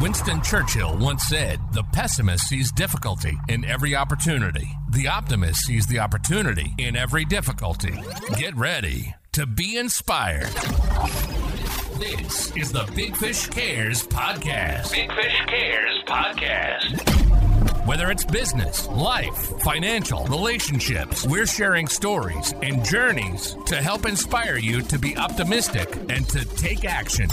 Winston Churchill once said, The pessimist sees difficulty in every opportunity. The optimist sees the opportunity in every difficulty. Get ready to be inspired. This is the Big Fish Cares Podcast. Big Fish Cares Podcast. Whether it's business, life, financial, relationships, we're sharing stories and journeys to help inspire you to be optimistic and to take action.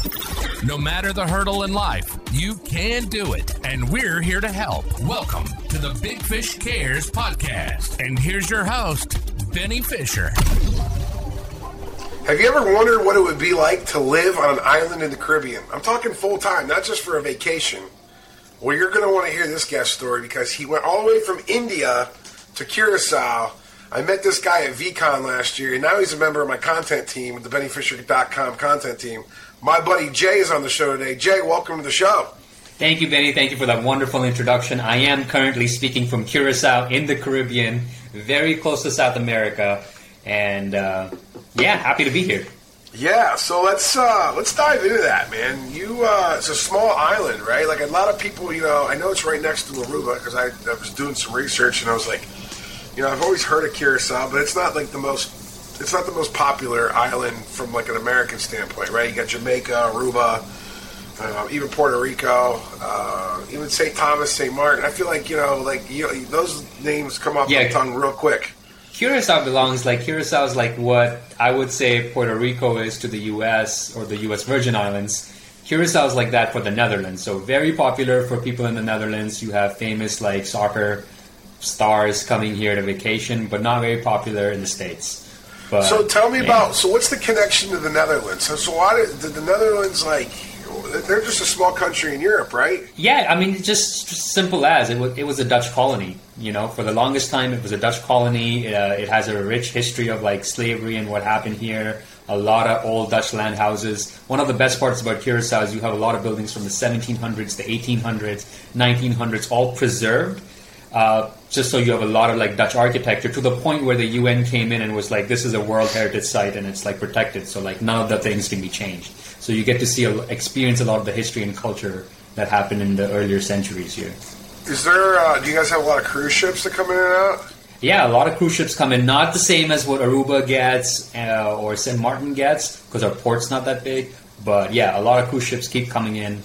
No matter the hurdle in life, you can do it, and we're here to help. Welcome to the Big Fish Cares podcast. And here's your host, Benny Fisher. Have you ever wondered what it would be like to live on an island in the Caribbean? I'm talking full time, not just for a vacation. Well, you're going to want to hear this guest story because he went all the way from India to Curacao. I met this guy at VeeCon last year, and now he's a member of my content team the BennyFisher.com content team. My buddy Jay is on the show today. Jay, welcome to the show. Thank you, Benny. Thank you for that wonderful introduction. I am currently speaking from Curacao in the Caribbean, very close to South America, and uh, yeah, happy to be here. Yeah, so let's uh, let's dive into that, man. You, uh, it's a small island, right? Like a lot of people, you know, I know it's right next to Aruba because I, I was doing some research and I was like, you know, I've always heard of Curacao, but it's not like the most, it's not the most popular island from like an American standpoint, right? You got Jamaica, Aruba, uh, even Puerto Rico, uh, even St. Thomas, St. Martin. I feel like you know, like you know, those names come off Yeah. my tongue real quick. Curacao belongs like Curacao is like what I would say Puerto Rico is to the U.S. or the U.S. Virgin Islands. Curacao is like that for the Netherlands. So very popular for people in the Netherlands. You have famous like soccer stars coming here to vacation, but not very popular in the states. But, So tell me yeah. about so what's the connection to the Netherlands? So, so why did, did the Netherlands like? They're just a small country in Europe, right? Yeah, I mean, just, just simple as it was. It was a Dutch colony. You know, for the longest time, it was a Dutch colony. Uh, it has a rich history of like slavery and what happened here. A lot of old Dutch land houses. One of the best parts about Curacao is you have a lot of buildings from the 1700s, the 1800s, 1900s, all preserved. Uh, just so you have a lot of like Dutch architecture to the point where the UN came in and was like, this is a World Heritage Site and it's like protected. So like none of the things can be changed. So you get to see, experience a lot of the history and culture that happened in the earlier centuries here. Is there? Uh, do you guys have a lot of cruise ships that come in and out? Yeah, a lot of cruise ships come in, not the same as what Aruba gets uh, or St. Martin gets, because our port's not that big. But yeah, a lot of cruise ships keep coming in,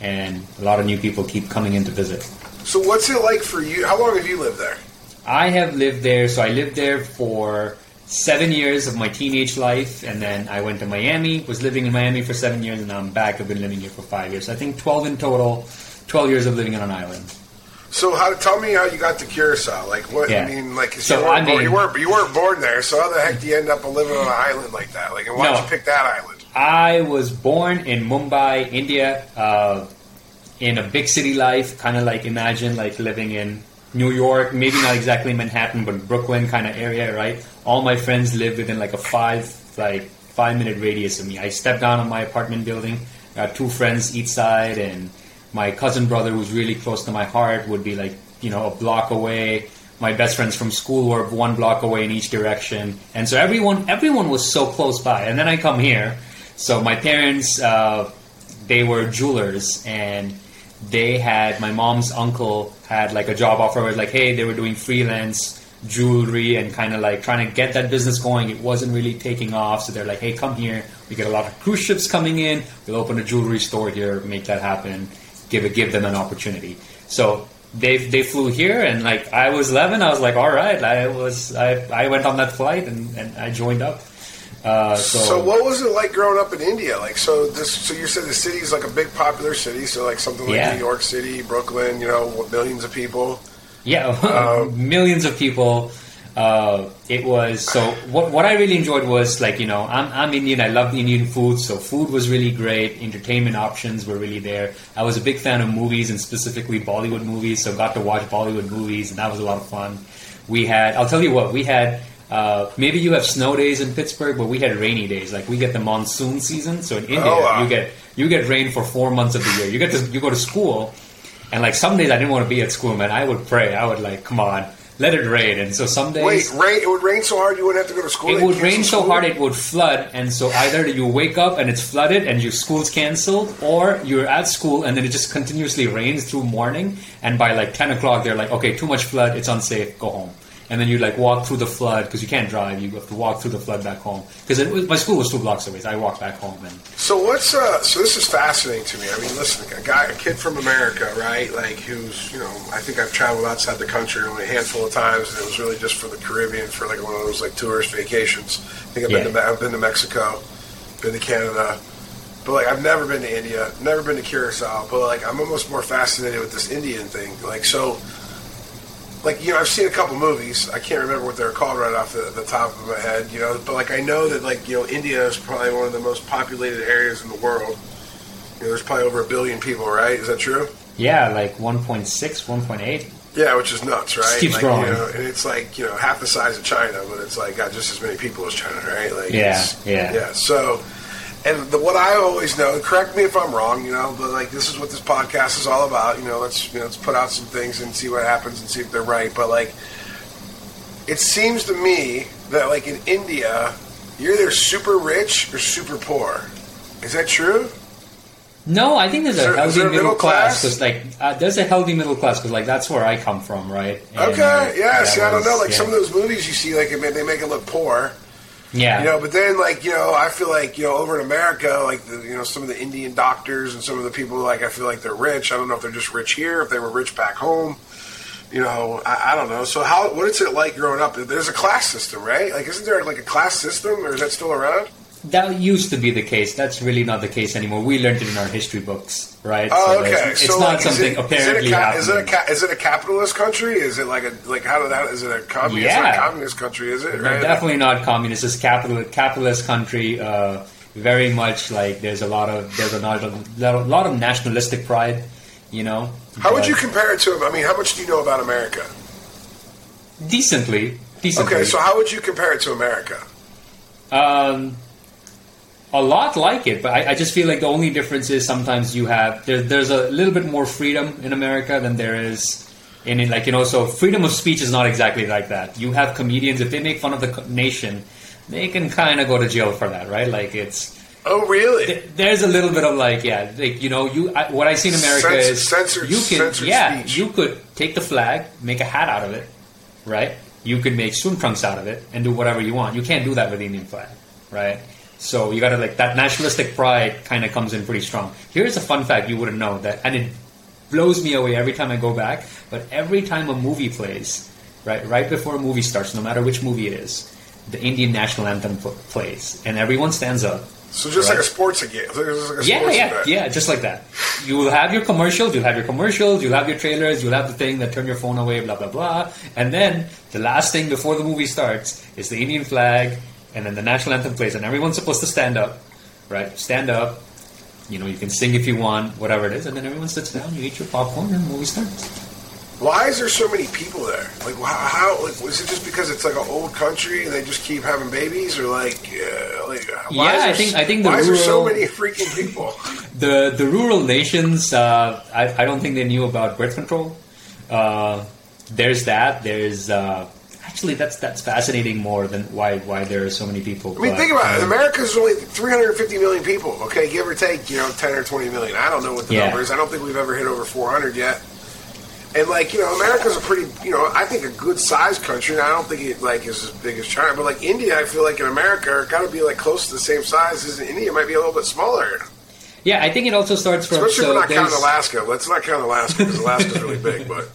and a lot of new people keep coming in to visit. So what's it like for you? How long have you lived there? I have lived there, so I lived there for seven years of my teenage life, and then I went to Miami, was living in Miami for seven years, and now I'm back. I've been living here for five years. I think 12 in total, 12 years of living on an island. So how? Tell me how you got to Curacao. Like what? Yeah. I mean, like So, you, weren't I born, mean- you weren't you weren't born there. So how the heck do you end up living on an island like that? Like, and why No. you pick that island? I was born in Mumbai, India, uh, in a big city life, kind of like imagine like living in New York, maybe not exactly Manhattan, but Brooklyn kind of area, right? All my friends live within like a five like five minute radius of me. I step down on my apartment building, got two friends each side, and my cousin brother, who's really close to my heart, would be like you know a block away. My best friends from school were one block away in each direction, and so everyone everyone was so close by. And then I come here, so my parents uh, they were jewelers. And they had my mom's uncle had like a job offer where like hey they were doing freelance jewelry and kind of like trying to get that business going. It wasn't really taking off. So they're like hey come here. We get a lot of cruise ships coming in. We'll open a jewelry store here make that happen give it give them an opportunity so they they flew here and like I was 11 I was like all right I was I, I went on that flight and, and I joined up uh, so, So what was it like growing up in India? Like, so this, so you said the city is like a big popular city, so like something like Yeah. New York City, Brooklyn, you know, millions of people. Yeah, Um, millions of people. Uh, it was so. What what I really enjoyed was like you know I'm I'm Indian. I love Indian food, so food was really great. Entertainment options were really there. I was a big fan of movies and specifically Bollywood movies, so got to watch Bollywood movies, and that was a lot of fun. We had. I'll tell you what we had. Uh, maybe you have snow days in Pittsburgh, but we had rainy days. Like we get the monsoon season, so in India Oh, wow. you get you get rain for four months of the year. You get to you go to school, and like some days I didn't want to be at school, man. I would pray. I would like, come on, let it rain. And so some days Wait, rain. It would rain so hard you wouldn't have to go to school. it They'd rain so school? hard it would flood, and so either you wake up and it's flooded and your school's canceled, or you're at school and then it just continuously rains through morning, and by like ten o'clock they're like, okay, too much flood, it's unsafe, go home. And then you like walk through the flood because you can't drive. You have to walk through the flood back home because my school was two blocks away. So I walked back home and So what's uh? So this is fascinating to me. I mean, listen, a guy, a kid from America, right? Like who's, you know, I think I've traveled outside the country only a handful of times, and it was really just for the Caribbean for like one of those like tourist vacations. I think I've been to I've been to Mexico, been to Canada, but like I've never been to India, never been to Curacao. But like I'm almost more fascinated with this Indian thing. Like so. Like you know, I've seen a couple movies. I can't remember what they're called right off the, the top of my head. You know, but like I know that like you know, India is probably one of the most populated areas in the world. You know, there's probably over a billion people, right? Is that true? yeah, like 1.6, 1.8. Yeah, which is nuts, right? keeps like, growing. You know, and it's like you know half the size of China, but it's like got just as many people as China, right? Like Yeah, yeah. yeah. So, and the, what I always know, correct me if I'm wrong, you know, but like this is what this podcast is all about. You know, let's you know let's put out some things and see what happens and see if they're right. But like, it seems to me that like in India, you're either super rich or super poor. Is that true? No, I think there's a there- healthy there a middle middle class because like uh, there's a healthy middle class because like that's where I come from, right? And, Okay, yeah. See, I don't know. Like yeah. some of those movies you see, like they make it look poor. Yeah, You know, but then like you know, I feel like you know over in America, like the, you know some of the Indian doctors and some of the people like I feel like they're rich. I don't know if they're just rich here, if they were rich back home. You know, I, I don't know. So how what is it like growing up? There's a class system, right? Like, isn't there like a class system, or is that still around? That used to be the case. That's really not the case anymore. We learned it in our history books, right? Oh, So okay. It's so not like, is something it, apparently is it a, ca- is it a ca- is it a capitalist country? Is it like a like how that is it a communist? Yeah. a communist country, is it? No, Right? definitely not communist. It's capital capitalist country. Uh, very much like there's a lot of there's a lot of, a lot of nationalistic pride. You know. How would you compare it to? I mean, how much do you know about America? decently? Decently. Okay, so how would you compare it to America? Um, a lot like it, but I, I just feel like the only difference is sometimes you have there, there's a little bit more freedom in America than there is in it. Like you know, so freedom of speech is not exactly like that. You have comedians if they make fun of the nation, they can kind of go to jail for that, right? Like it's Oh, really? th- there's a little bit of like yeah, like you know, you I, what I see in America Cens- is censored- you can yeah, speech. you could take the flag, make a hat out of it, right? You could make swim trunks out of it and do whatever you want. You can't do that with the Indian flag, right? So you gotta like that nationalistic pride kind of comes in pretty strong. Here's a fun fact you wouldn't know that, and it blows me away every time I go back. But every time a movie plays, right, right before a movie starts, no matter which movie it is, the Indian national anthem pl- plays, and everyone stands up. So just like a sports game. Like a Yeah, yeah, event. yeah, just like that. You will have your commercials, you'll have your commercials, you'll have your trailers, you'll have the thing that turn your phone away, blah blah blah. And then the last thing before the movie starts is the Indian flag, and then the national anthem plays, and everyone's supposed to stand up, right? Stand up. You know, you can sing if you want, whatever it is, and then everyone sits down, you eat your popcorn, and the movie starts. Why is there so many people there? Like, how? how like, was it just because it's like an old country and they just keep having babies, or like, uh, like why Yeah, I think- I think the why is there so many freaking people? The the rural nations, uh, I, I don't think they knew about birth control. Uh, there's that. There's uh, actually that's that's fascinating more than why why there are so many people. I mean, but, think about it. America's only 350 million people. Okay, give or take, you know, 10 or 20 million. I don't know what the Yeah. number is. I don't think we've ever hit over 400 yet. And like, you know, America's a pretty, you know, I think a good sized country. And I don't think it like is as big as China, but like India, I feel like in America are got to be like close to the same size as India. Might be a little bit smaller, Yeah, I think it also starts from especially so if we're not counting Alaska. Let's not count Alaska because Alaska's really big. But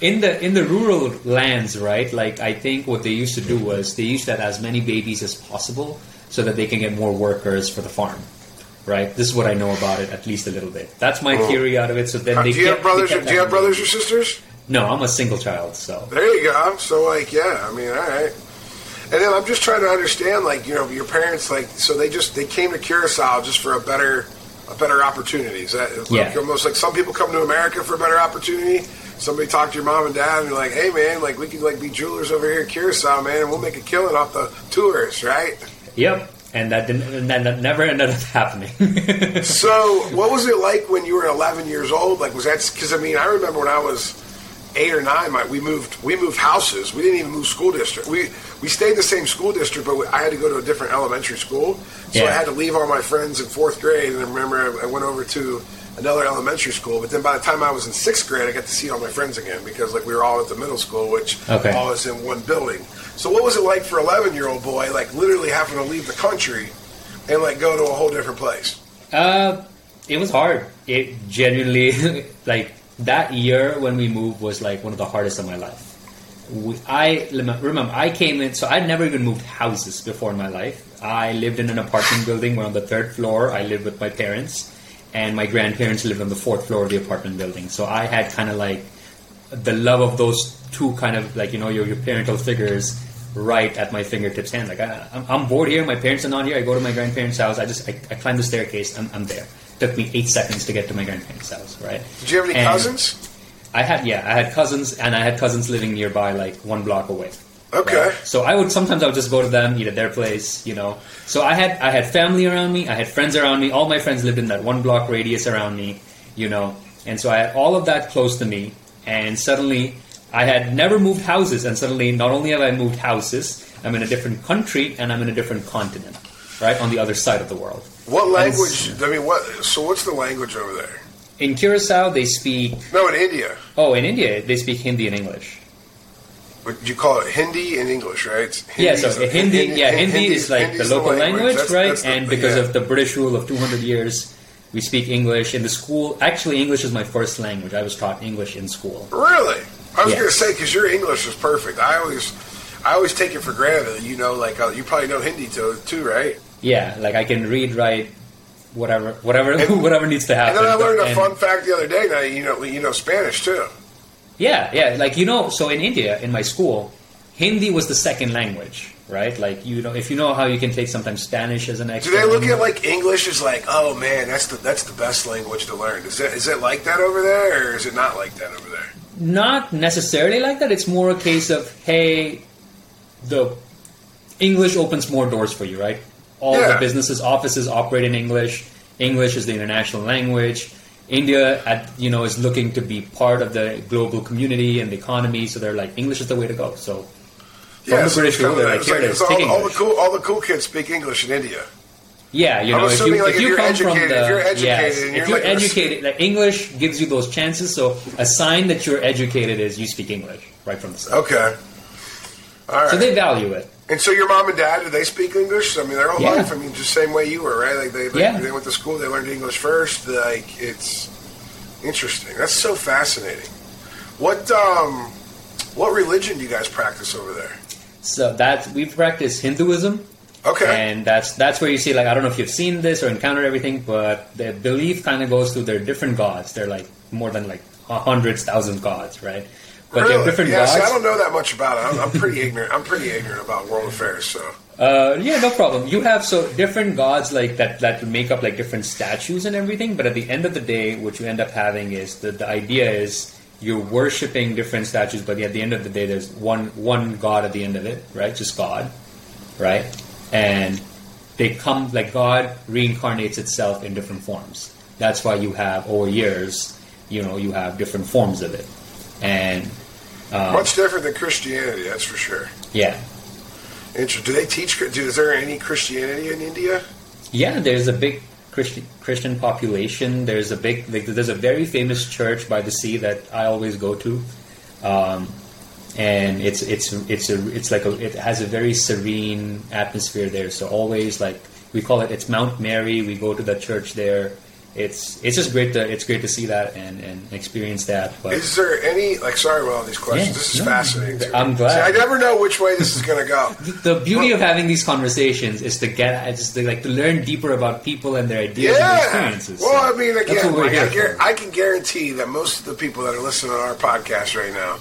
in the in the rural lands, right? Like I think what they used to do was they used to have as many babies as possible so that they can get more workers for the farm. Right. This is what I know about it, at least a little bit. That's my Oh. theory out of it. So then Uh, they do you kept- have brothers? Or, do you have brothers or sisters? No, I'm a single child. So There you go. So like, yeah, I mean, all right. And then I'm just trying to understand, like, you know, your parents, like, so they just they came to Curacao just for a better a better opportunity. Is that like, Yeah. almost like some people come to America for a better opportunity? Somebody talk to your mom and dad and you're like, hey man, like we could like be jewelers over here at Curacao, man, and we'll make a killing off the tourists, right? Yep. And that didn't, and that that never ended up happening. So, what was it like when you were 11 years old? Like, was that because I mean, I remember when I was eight or nine, my, we moved we moved houses. We didn't even move school district. We we stayed in the same school district, but we, I had to go to a different elementary school. So Yeah. I had to leave all my friends in fourth grade, and I remember I, I went over to another elementary school. But then by the time I was in sixth grade, I got to see all my friends again because like we were all at the middle school, which Okay. all was in one building. So what was it like for eleven year old boy, like literally having to leave the country and like go to a whole different place? Uh, it was hard. It genuinely, like that year when we moved was like one of the hardest of my life. We, I remember I came in, so I'd never even moved houses before in my life. I lived in an apartment building. We're on the third floor. I lived with my parents, and my grandparents lived on the fourth floor of the apartment building. So I had kind of like the love of those two kind of like you know your, your parental figures right at my fingertips hand like I, I'm, I'm bored here my parents are not here i go to my grandparents house i just i, I climb the staircase I'm, I'm there took me eight seconds to get to my grandparents house right Did you have any And cousins? i had yeah i had cousins and i had cousins living nearby like one block away Okay. Right? So I would sometimes I would just go to them, eat at their place, you know. So I had I had family around me, I had friends around me. All my friends lived in that one block radius around me, you know. And so I had all of that close to me. And suddenly I had never moved houses, and suddenly not only have I moved houses, I'm in a different country and I'm in a different continent, right on the other side of the world. What And language? I mean, what? So what's the language over there? In Curacao, they speak. No, in India. Oh, in India, they speak Hindi and English. What you call it Hindi and English, right? It's Yeah, so is- Hindi, yeah, Hin- Hindi is like Hindi's the local language, That's- right? that's the- and because yeah. of the British rule of 200 years, we speak English in the school. Actually, English is my first language. I was taught English in school. really, I was Yes. going to say because your English is perfect. I always, I always take it for granted you know, like uh, you probably know Hindi too, too, right? Yeah, like I can read, write, whatever, whatever, And- whatever needs to happen. And then I learned a And- fun fact the other day. Now you know, you know Spanish too. Yeah, yeah, like you know, so in India, in my school, Hindi was the second language, right? Like you know, if you know how you can take sometimes Spanish as an Do extra. they look language. at like English as like, oh man, that's the that's the best language to learn? Is it is it like that over there, or is it not like that over there? Not necessarily like that. It's more a case of hey, the English opens more doors for you, right? All Yeah. the businesses, offices operate in English. English is the international language. India, at, you know, is looking to be part of the global community and the economy, so they're like English is the way to go. So from the British rule, they're like It's here like all, all the cool all the cool kids speak English in India. Yeah, you know, if you, like, if if you you're come from educated- the if you're educated yes, and if you're you're like educated, like English gives you those chances. So a sign that you're educated is you speak English right from the start. Okay. All right. So they value it. And so your mom and dad, do they speak English? I mean, their whole Yeah. life. I mean, just the same way you were, right? Like they, they, Yeah. they went to school, they learned English first. Like it's interesting. That's so fascinating. What um, what religion do you guys practice over there? So that we practice Hinduism, Okay. and that's that's where you see like I don't know if you've seen this or encountered everything, but the belief kind of goes through their different gods. They're like more than like hundreds, thousands gods, right? But Really? different yeah, see, I don't know that much about it. I'm, I'm pretty ignorant. I'm pretty ignorant about world affairs. So Uh, yeah, no problem. You have so different gods like that that make up like different statues and everything. But at the end of the day, what you end up having is the the idea is you're worshiping different statues, but at the end of the day, there's one one god at the end of it, right? Just God, right? And they come like God reincarnates itself in different forms. That's why you have over years, you know, you have different forms of it, and um, much different than Christianity, that's for sure. yeah. Inter- Do they teach? Do, is there any Christianity in India? Yeah, there's a big Christian Christian population. There's a big like, there's a very famous church by the sea that I always go to, um, and it's it's it's a it's like a it has a very serene atmosphere there. So always like we call it it's Mount Mary. We go to the church there. It's it's just great to it's great to see that and, and experience that. But Is there any like? Sorry about all these questions. Yeah, this is no, fascinating. I'm glad. See, I never know which way this is going to go. the beauty of having these conversations is to get just to, like to learn deeper about people and their ideas and their experiences. Well, So I mean, again, like, I, for. I can guarantee that most of the people that are listening to our podcast right now,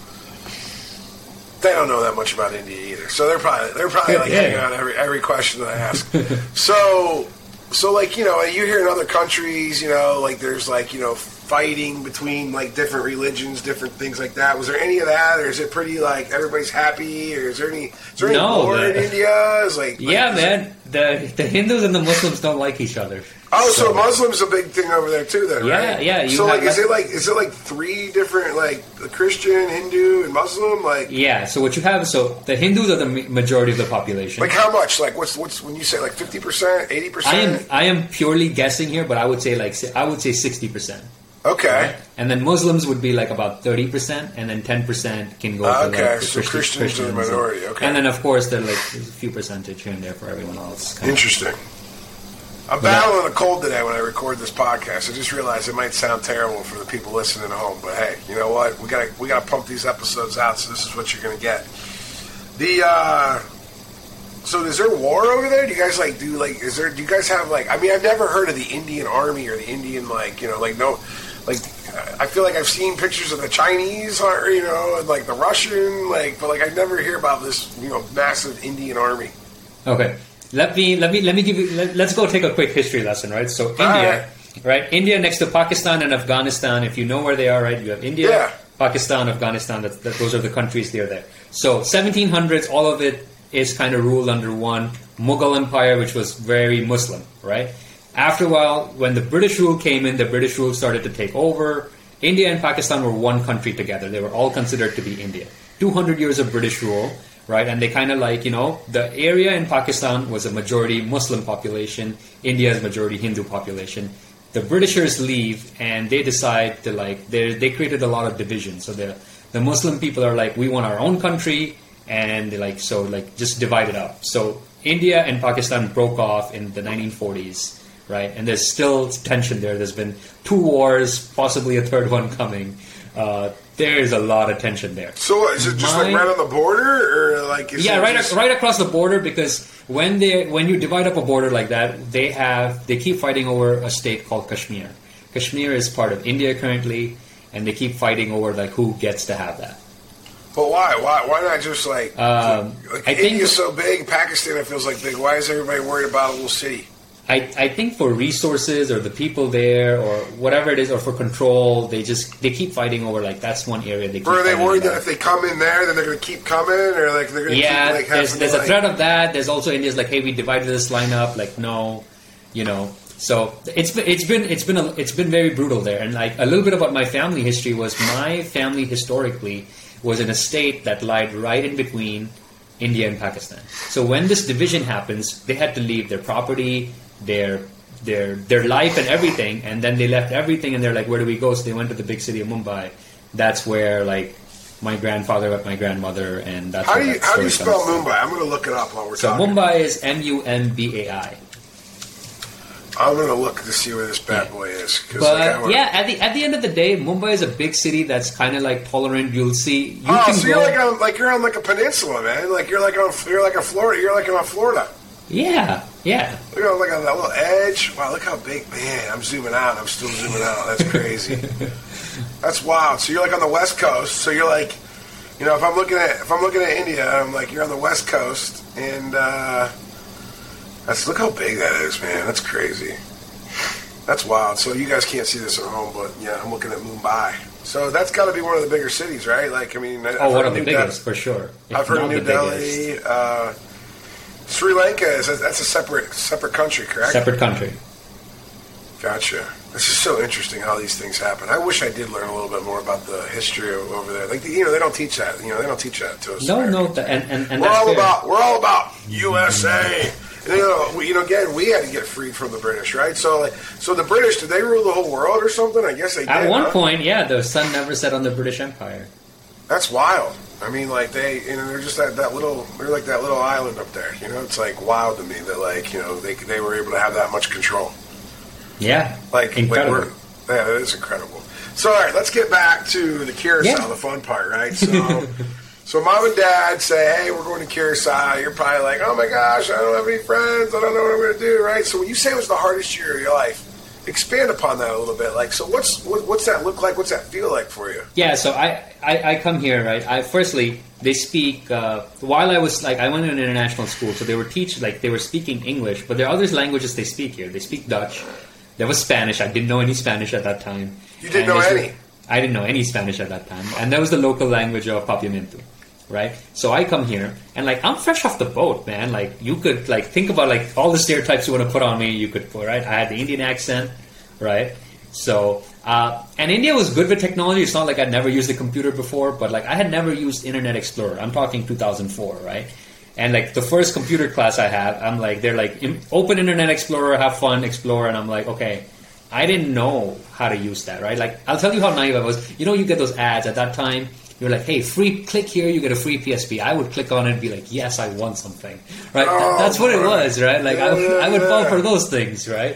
they don't know that much about India either. So they're probably they're probably like Yeah. hanging on every every question that I ask. so, so like you know, you hear in other countries, you know, like there's like you know fighting between like different religions, different things like that. Was there any of that, or is it pretty like everybody's happy, or is there any is there any No, war in India? Is like Yeah, like, is it- man. The the Hindus and the Muslims don't like each other. Oh, so, so Muslims a big thing over there too, then, yeah, right? Yeah, So, like, is it like is it like three different like Christian, Hindu, and Muslim? Like, yeah. So what you have, so the Hindus are the majority of the population. Like how much? Like what's what's when you say like fifty percent, eighty percent? I am I am purely guessing here, but I would say like I would say sixty percent. Okay. Right? And then Muslims would be like about thirty percent, and then ten percent can go uh, to okay. like so Christians, Christians are the minority. Okay. And then of course there's like a few percentage here and there for everyone else. Interesting. I'm battling a cold today when I record this podcast. I just realized it might sound terrible for the people listening at home, but hey, you know what? We gotta we gotta pump these episodes out, so this is what you're gonna get. The uh, so is there war over there? Do you guys like do like is there? Do you guys have like? I mean, I've never heard of the Indian Army or the Indian like you know like no like I feel like I've seen pictures of the Chinese or you know and like the Russian like but like I never hear about this you know massive Indian army. Okay let me let me let me give you. Let, us go take a quick history lesson, right? So India, right. right. India next to Pakistan and Afghanistan. If you know where they are, right? You have India, yeah. Pakistan, Afghanistan. That, that, those are the countries they are there. So 1700s, all of it is kind of ruled under one Mughal Empire, which was very Muslim, right? After a while, when the British rule came in, the British rule started to take over. India and Pakistan were one country together. They were all considered to be India. 200 years of British rule right? And they kind of like, you know, the area in Pakistan was a majority Muslim population, India's majority Hindu population. The Britishers leave and they decide to like, they created a lot of division. So the, the Muslim people are like, we want our own country, and they like, so like, just divide it up. So India and Pakistan broke off in the 1940s, right? And there's still tension there. There's been two wars, possibly a third one coming. Uh, there is a lot of tension there. So is it just My, like right on the border, or like yeah, right just... right across the border? Because when they when you divide up a border like that, they have they keep fighting over a state called Kashmir. Kashmir is part of India currently, and they keep fighting over like who gets to have that. But why? Why? Why not just like? Um, like I India's so big, Pakistan it feels like big. Why is everybody worried about a little city? I, I think for resources or the people there or whatever it is or for control they just they keep fighting over like that's one area they keep or are they worried that if they come in there then they're going to keep coming or like they're going to yeah keep, like, there's, there's a like, threat of that. There's also India's like hey we divided this line up like no you know. So it's been it's been it's been a, it's been very brutal there. And like a little bit about my family history was my family historically was in a state that lied right in between India and Pakistan. So when this division happens they had to leave their property their their their life and everything, and then they left everything, and they're like, "Where do we go?" So they went to the big city of Mumbai. That's where like my grandfather met my grandmother, and that's how do you how do you spell Mumbai? I'm going to look it up while we're so talking. So Mumbai is M U M B A I. I'm going to look to see where this bad boy is. But like, yeah, at the at the end of the day, Mumbai is a big city that's kind of like tolerant. You'll see. You oh, can so you're like on like you're on like a peninsula, man. Like you're like on you're like a Florida. You're like on Florida. Yeah, yeah. Look at at that little edge. Wow, look how big. Man, I'm zooming out. I'm still zooming out. That's crazy. That's wild. So you're like on the west coast. So you're like, you know, if I'm looking at if I'm looking at India, I'm like you're on the west coast, and uh, that's look how big that is, man. That's crazy. That's wild. So you guys can't see this at home, but yeah, I'm looking at Mumbai. So that's got to be one of the bigger cities, right? Like, I mean, I've oh, one of the biggest for sure. If I've heard New Delhi. Uh, Sri Lanka is a, that's a separate separate country, correct? Separate country. Gotcha. This is so interesting how these things happen. I wish I did learn a little bit more about the history over there. Like you know, they don't teach that. You know, they don't teach that to us. No, no, and and, and we're all fair. about we're all about USA. You know, we, you know, again, we had to get freed from the British, right? So, like, so the British did they rule the whole world or something? I guess they. At did, one huh? point, yeah, the sun never set on the British Empire. That's wild. I mean, like they, you know, they're just that, that little, they're like that little island up there. You know, it's like wild to me that like, you know, they they were able to have that much control. Yeah, like incredible. Like yeah, that is incredible. So, all right, let's get back to the Curacao, yeah. the fun part, right? So, so mom and dad say, "Hey, we're going to Curacao." You're probably like, "Oh my gosh, I don't have any friends. I don't know what I'm going to do." Right? So, when you say it was the hardest year of your life, expand upon that a little bit. Like, so what's what, what's that look like? What's that feel like for you? Yeah, so I I, I come here right. I firstly they speak uh, while I was like I went to an international school, so they were teach like they were speaking English, but there are other languages they speak here. They speak Dutch. There was Spanish. I didn't know any Spanish at that time. You didn't and know any. I didn't know any Spanish at that time, and that was the local language of Papiamento right? So I come here and like I'm fresh off the boat, man. Like you could like think about like all the stereotypes you want to put on me. You could put right. I had the Indian accent, right? So uh, and India was good with technology. It's not like I'd never used a computer before, but like I had never used Internet Explorer. I'm talking 2004, right? And like the first computer class I had, I'm like, they're like, open Internet Explorer, have fun, explore, and I'm like, okay, I didn't know how to use that, right? Like, I'll tell you how naive I was. You know, you get those ads at that time. You're like, hey, free, click here, you get a free PSP. I would click on it and be like, yes, I want something, right? Oh, that's what it was, right? Like, I, I would fall for those things, right?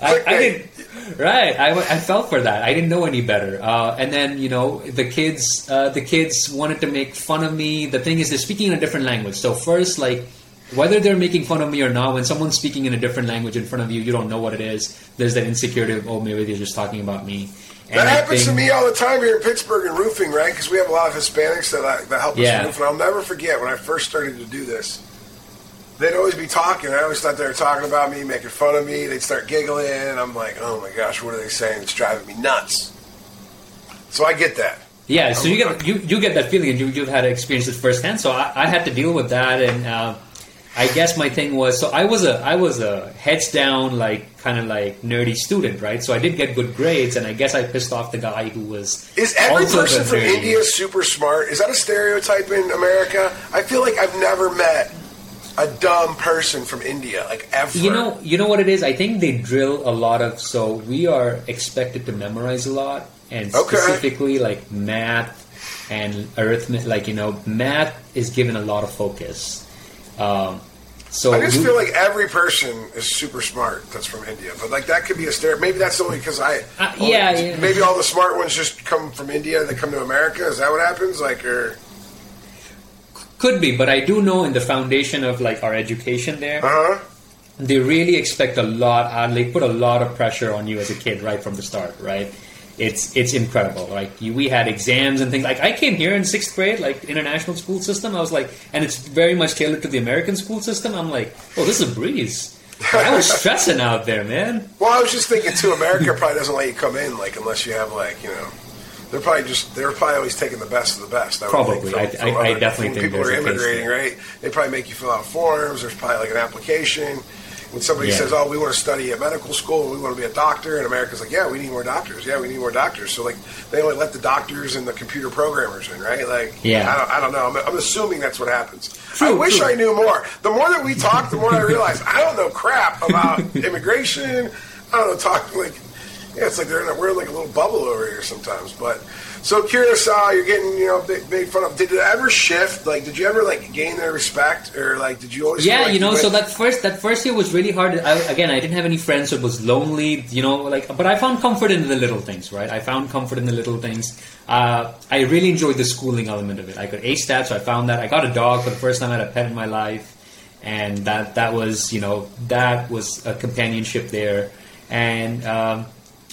I, I didn't. Right, I, I felt for that. I didn't know any better. Uh, and then you know the kids, uh, the kids wanted to make fun of me. The thing is, they're speaking in a different language. So first, like whether they're making fun of me or not, when someone's speaking in a different language in front of you, you don't know what it is. There's that insecurity of, oh, maybe they're just talking about me. And that happens think, to me all the time here in Pittsburgh in roofing, right? Because we have a lot of Hispanics that I, that help us yeah. roof, and I'll never forget when I first started to do this. They'd always be talking. I always thought they were talking about me, making fun of me. They'd start giggling, and I'm like, "Oh my gosh, what are they saying? It's driving me nuts." So I get that. Yeah, so you get you, you get that feeling, and you you've had to experience it firsthand. So I, I had to deal with that, and uh, I guess my thing was so I was a I was a heads down like kind of like nerdy student, right? So I did get good grades, and I guess I pissed off the guy who was. Is every person from India super smart? Is that a stereotype in America? I feel like I've never met a dumb person from India, like ever. You know, you know what it is. I think they drill a lot of. So we are expected to memorize a lot, and okay. specifically like math and arithmetic. Like you know, math is given a lot of focus. Um, so I just feel like every person is super smart that's from India, but like that could be a stereotype. Maybe that's only because I. Uh, yeah, yeah, Maybe all the smart ones just come from India. and They come to America. Is that what happens? Like, or could be, but I do know in the foundation of like our education there, uh-huh. they really expect a lot. Uh, they put a lot of pressure on you as a kid right from the start, right? It's it's incredible. Like you, we had exams and things. Like I came here in sixth grade, like international school system. I was like, and it's very much tailored to the American school system. I'm like, oh, this is a breeze. I was stressing out there, man. Well, I was just thinking too. America probably doesn't let you come in, like unless you have like you know. They're probably just they're probably always taking the best of the best. I probably, I, I, I, definitely think people are immigrating, right? They probably make you fill out forms. There's probably like an application when somebody yeah. says, "Oh, we want to study at medical school, we want to be a doctor," and America's like, "Yeah, we need more doctors. Yeah, we need more doctors." So like, they only let the doctors and the computer programmers in, right? Like, yeah, I don't, I don't know. I'm, I'm, assuming that's what happens. True, I wish true. I knew more. The more that we talk, the more I realize I don't know crap about immigration. I don't know. Talk like, yeah, it's like they're in a, we're in like a little bubble over here sometimes, but. So curious, Curacao, you're getting you know made fun of. Did it ever shift? Like, did you ever like gain their respect, or like did you always? Yeah, like you know. You so that first that first year was really hard. I, again, I didn't have any friends, so it was lonely. You know, like, but I found comfort in the little things, right? I found comfort in the little things. Uh, I really enjoyed the schooling element of it. I could ace that, so I found that. I got a dog for the first time. I had a pet in my life, and that that was you know that was a companionship there, and. Um,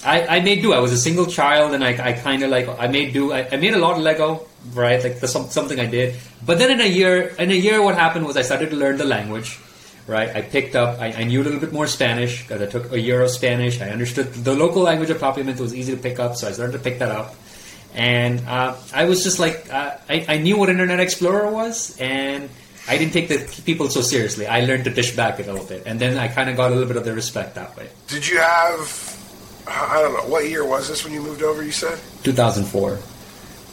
I, I made do. I was a single child, and I, I kind of like I made do. I, I, made a lot of Lego, right? Like the, some, something I did. But then in a year, in a year, what happened was I started to learn the language, right? I picked up. I, I knew a little bit more Spanish because I took a year of Spanish. I understood the local language of Papiamento was easy to pick up, so I started to pick that up. And uh, I was just like, uh, I, I knew what Internet Explorer was, and I didn't take the people so seriously. I learned to dish back a little bit, and then I kind of got a little bit of the respect that way. Did you have I don't know what year was this when you moved over. You said 2004.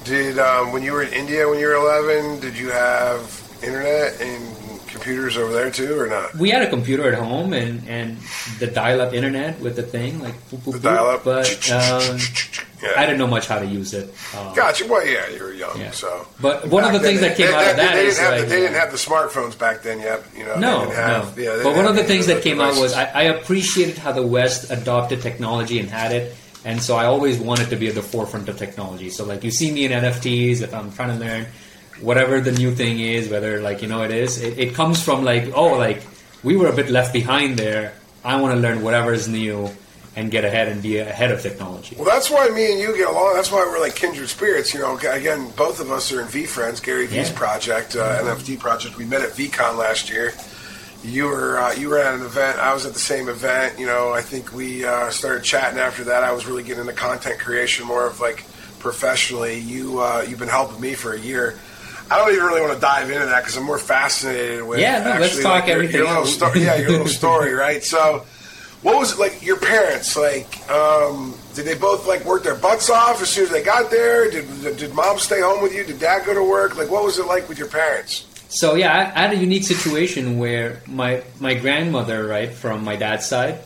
Did um, when you were in India when you were 11? Did you have internet and computers over there too, or not? We had a computer at home and, and the dial-up internet with the thing, like boop, boop, the dial-up. But um, yeah. I didn't know much how to use it. Um, gotcha. Well, yeah, you were young, yeah. so. But one of the things they, that came they, out of that they, is like, the, they didn't have the smartphones back then yet. You know, no, have, no. Yeah, but one of the things that came devices. out was I, I appreciated how the West adopted technology and had it. And so I always wanted to be at the forefront of technology. So like you see me in NFTs, if I'm trying to learn whatever the new thing is, whether like you know it is, it, it comes from like oh like we were a bit left behind there. I want to learn whatever is new and get ahead and be ahead of technology. Well, that's why me and you get along. That's why we're like kindred spirits. You know, again, both of us are in VeeFriends, Gary Vee's yeah. project, uh, NFT project. We met at VeeCon last year. You were uh, you were at an event. I was at the same event. You know, I think we uh, started chatting after that. I was really getting into content creation more of like professionally. You uh, you've been helping me for a year. I don't even really want to dive into that because I'm more fascinated with. Yeah, no, let's talk like, your, everything Your little sto- yeah, your little story, right? So, what was it like? Your parents, like, um, did they both like work their butts off as soon as they got there? Did did mom stay home with you? Did dad go to work? Like, what was it like with your parents? So yeah, I, I had a unique situation where my my grandmother, right, from my dad's side,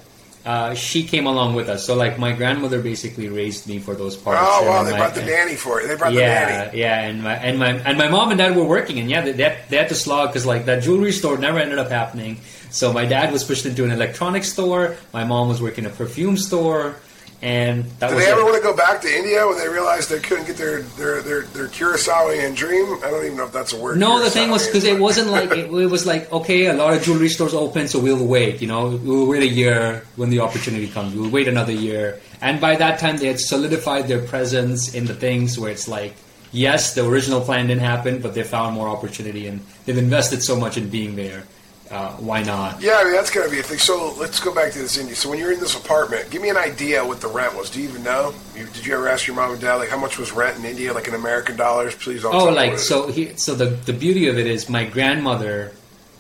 uh, she came along with us. So like my grandmother basically raised me for those parts. Oh wow, they my- brought the nanny for it. They brought the nanny. yeah, and my and my and my mom and dad were working, and yeah, they, they, had, they had to slog because like that jewelry store never ended up happening. So my dad was pushed into an electronics store. My mom was working a perfume store, and that Did was they ever it. want to go back to India when they realized they couldn't get their their their, their Kurosawa dream? I don't even know if that's a word. No, the thing was because it wasn't like it, it was like okay, a lot of jewelry stores open, so we'll wait. You know, we'll wait a year when the opportunity comes. We'll wait another year, and by that time they had solidified their presence in the things where it's like, yes, the original plan didn't happen, but they found more opportunity, and they've invested so much in being there. Uh, why not? Yeah, I mean that's gonna be a thing. So let's go back to this India. So when you're in this apartment, give me an idea what the rent was. Do you even know? You, did you ever ask your mom and dad like how much was rent in India, like in American dollars? Please don't. Oh, like what it is. so. He, so the the beauty of it is my grandmother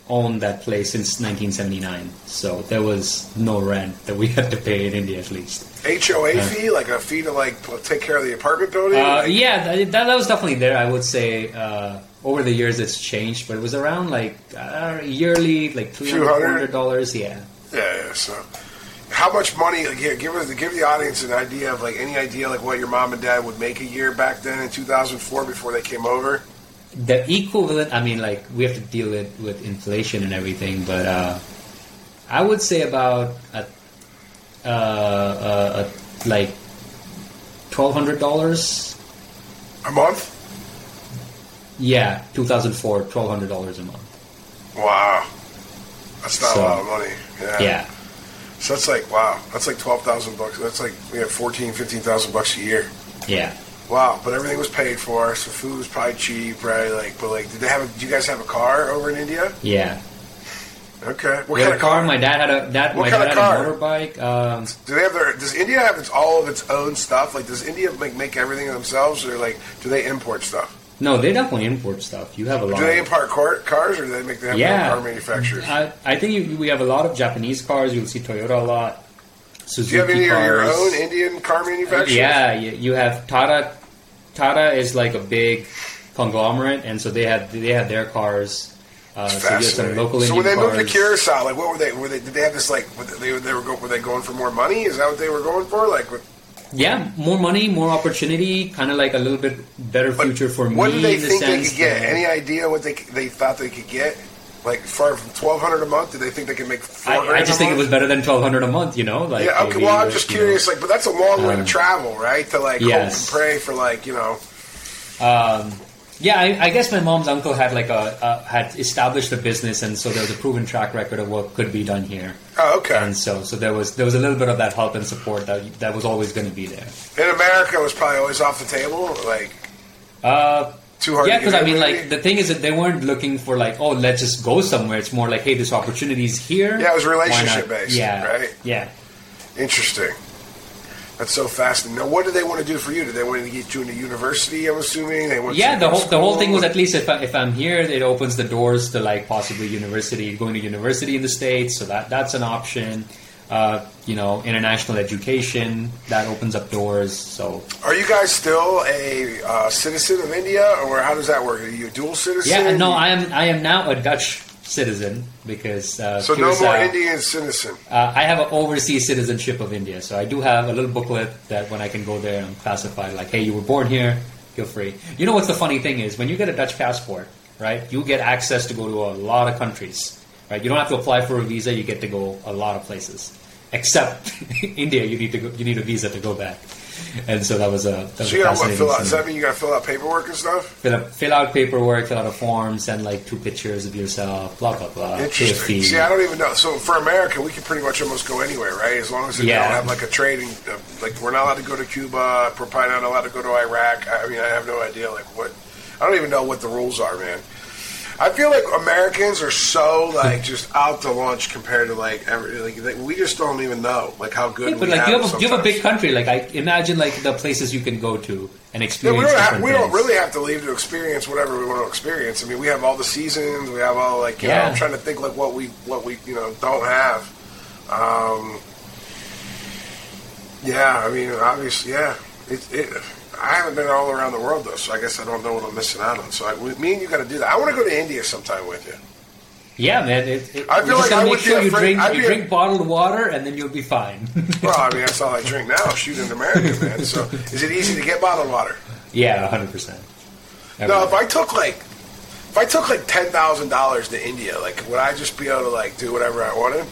owned that place since 1979, so there was no rent that we had to pay in India at least. HOA fee, like a fee to like take care of the apartment building. Uh, Like, yeah, that, that was definitely there. I would say uh, over the years it's changed, but it was around like uh, yearly, like three hundred? dollars. Yeah. yeah, yeah. So, how much money? Like, here, give us give the audience an idea of like any idea like what your mom and dad would make a year back then in 2004 before they came over. The equivalent, I mean, like we have to deal with, with inflation and everything, but uh, I would say about a, uh, uh, a, like twelve hundred dollars. A month? Yeah, 2004, twelve hundred dollars a month. Wow, that's not So- a lot of money. Yeah. Yeah, So that's like wow, that's like twelve thousand bucks. That's like we have 14, 15,000 bucks a year. yeah. Wow, but everything was paid for, so food was probably cheap, right? Like, but like, did they have? A, do you guys have a car over in India? Yeah. Okay, what We had kind a of car. car? My dad had a dad. What my kind dad of had car? a motorbike. Um, Do they have their? Does India have its all of its own stuff? Like, does India make make everything themselves, or like, do they import stuff? No, they definitely import stuff. You have a lot. Do they import car, cars, or do they make their Yeah. car manufacturers? I, I think you, we have a lot of Japanese cars. You'll see Toyota a lot. Suzuki do you have any of your own Indian car manufacturers? Yeah, you, you have Tata. Tata is like a big conglomerate, and so they had they had their cars. Uh, so you have some local so Indian when they cars. moved to Curacao, like what were they? Were they? Did they have this like? Were they, they were go, were they going for more money? Is that what they were going for? Like, what, yeah, more money, more opportunity, kind of like a little bit better but future for me. What did they the think they could get? Any idea what they they thought they could get? Like, far from twelve hundred a month, did they think they could make? I, I just think it was better than twelve hundred a month. You know, like yeah, okay. Well, I'm just you know. curious. Like, but that's a long way to Um, travel, right? To like Yes. hope and pray for like you know. Um, yeah, I, I guess my mom's uncle had like a uh, had established a business, and so there was a proven track record of what could be done here. Oh, okay. And so, so there was there was a little bit of that help and support that that was always going to be there. In America, it was probably always off the table. Like Uh, too hard. yeah, because I mean, maybe? like the thing is that they weren't looking for like, oh, let's just go somewhere. It's more like, hey, this opportunity is here. Yeah, it was relationship based, Yeah, right? Yeah. Interesting. That's so fascinating. Now, what do they want to do for you? Do they want to get you into university? I'm assuming they want. Yeah, the whole the whole thing was at least if, I, if I'm here, it opens the doors to like possibly university, going to university in the states. So that that's an option. Uh, you know, international education that opens up doors. So Are you guys still a uh, citizen of India, or how does that work? Are you a dual citizen? yeah, no, I am I am now a Dutch citizen because uh, So no more Indian citizen. Uh, I have an overseas citizenship of India, so I do have a little booklet that when I can go there, I'm classified like, hey, you were born here, feel free. You know what's the funny thing is when you get a Dutch passport, right? You get access to go to a lot of countries, right? You don't have to apply for a visa; you get to go a lot of places. Except India, you need to go, you need a visa to go back, and so that was a that was So you got to fascinating fill out. Does that mean you got to fill out paperwork and stuff? Fill, up, fill out paperwork, fill out a form, send like two pictures of yourself, blah blah blah. Interesting. See, I don't even know. So for America, we can pretty much almost go anywhere, right? As long as they Yeah. don't have like a trading. Uh, like we're not allowed to go to Cuba. We're probably not allowed to go to Iraq. I mean, I have no idea. Like what? I don't even know what the rules are, man. I feel like Americans are so like just out to lunch compared to like every like they, we just don't even know like how good. Yeah, but we like have you have, a, you have a big country. Like I imagine like the places you can go to and Yeah, experience we don't, have, we don't really have to leave to experience whatever we want to experience. I mean, we have all the seasons. We have all like you know. Yeah. I'm trying to think like what we what we you know don't have. Um, yeah, I mean, obviously, yeah. It, it, I haven't been all around the world though, so I guess I don't know what I'm missing out on. So I, we- me and you got to do that. I want to go to India sometime with you. Yeah, man. It, it, I feel like I make sure you drink you a- drink bottled water, and then you'll be fine. Well, I mean, that's all I drink now. Shoot in America, man. So is it easy to get bottled water? yeah, hundred percent. No, if I took like if I took like ten thousand dollars to India, like would I just be able to like do whatever I wanted?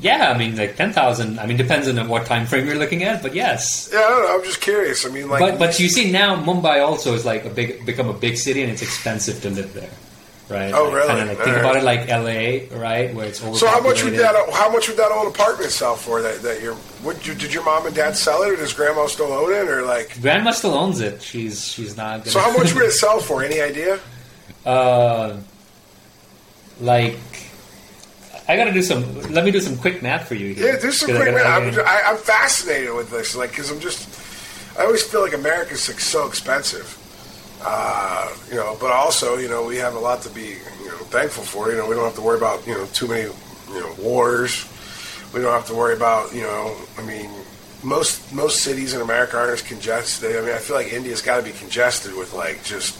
Yeah, I mean, like ten thousand. I mean, depends on what time frame you're looking at, but yes. Yeah, I don't know. I'm just curious. I mean, like, but but you see now Mumbai also is like a big become a big city, and it's expensive to live there, right? Oh, like, really? Kinda like, think Alright. about it like L.A., right, where it's so how much would that how much would that old apartment sell for? That that your would you, did your mom and dad sell it, or does grandma still own it, or like? Grandma still owns it. She's she's not. Gonna, So how much would it sell for? Any idea? Uh, like, I gotta do some. Let me do some quick math for you here. Yeah, do some quick. I I'm, I, I'm fascinated with this, like, because I'm just. I always feel like America's so expensive, uh, you know. But also, you know, we have a lot to be, you know, thankful for. You know, we don't have to worry about, you know, too many, you know, wars. We don't have to worry about, you know, I mean, most most cities in America aren't as congested. I mean, I feel like India's got to be congested with like just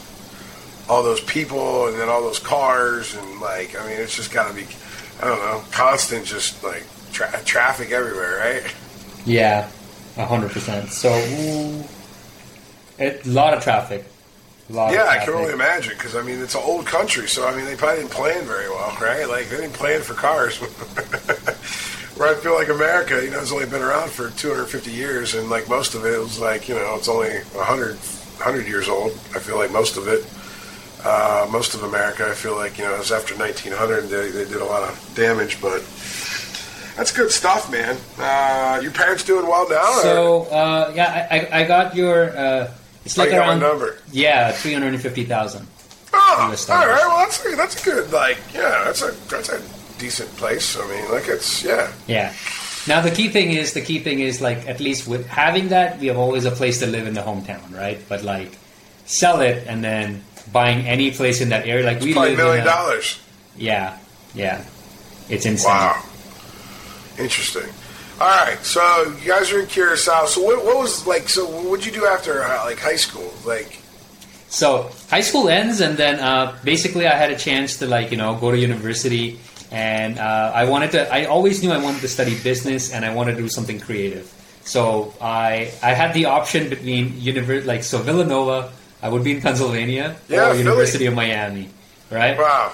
all those people and then all those cars and like, I mean, it's just got to be, I don't know, constant just like tra- traffic everywhere, right? Yeah, a hundred percent. So, a lot of traffic. Lot Yeah, of I traffic. can only imagine because I mean it's an old country, so I mean they probably didn't plan very well, right? Like they didn't plan for cars. Where I feel like America, you know, has only been around for 250 years, and like most of it was like you know it's only 100 100 years old. I feel like most of it, uh, most of America, I feel like you know it was after 1900 they, they did a lot of damage, but that's good stuff, man. Uh, your parents doing well now? So, uh, yeah, I, I, got your. Uh, it's like you got my around number. yeah, three hundred and fifty thousand. Oh, all right. Well, that's a, that's a good like yeah. That's a that's a decent place. I mean, like it's yeah. Yeah. Now the key thing is the key thing is like at least with having that we have always a place to live in the hometown, right? But like sell it and then buying any place in that area, like we Probably a live million a, dollars. Yeah, yeah, it's insane. Wow. Interesting. All right. So you guys are in Curacao. So what, what was like? So what'd you do after uh, like high school? Like So high school ends, and then uh, basically I had a chance to like you know go to university, and uh, I wanted to. I always knew I wanted to study business, and I wanted to do something creative. So I I had the option between univer- like so Villanova. I would be in Pennsylvania Yeah, or. University of Miami, right? wow.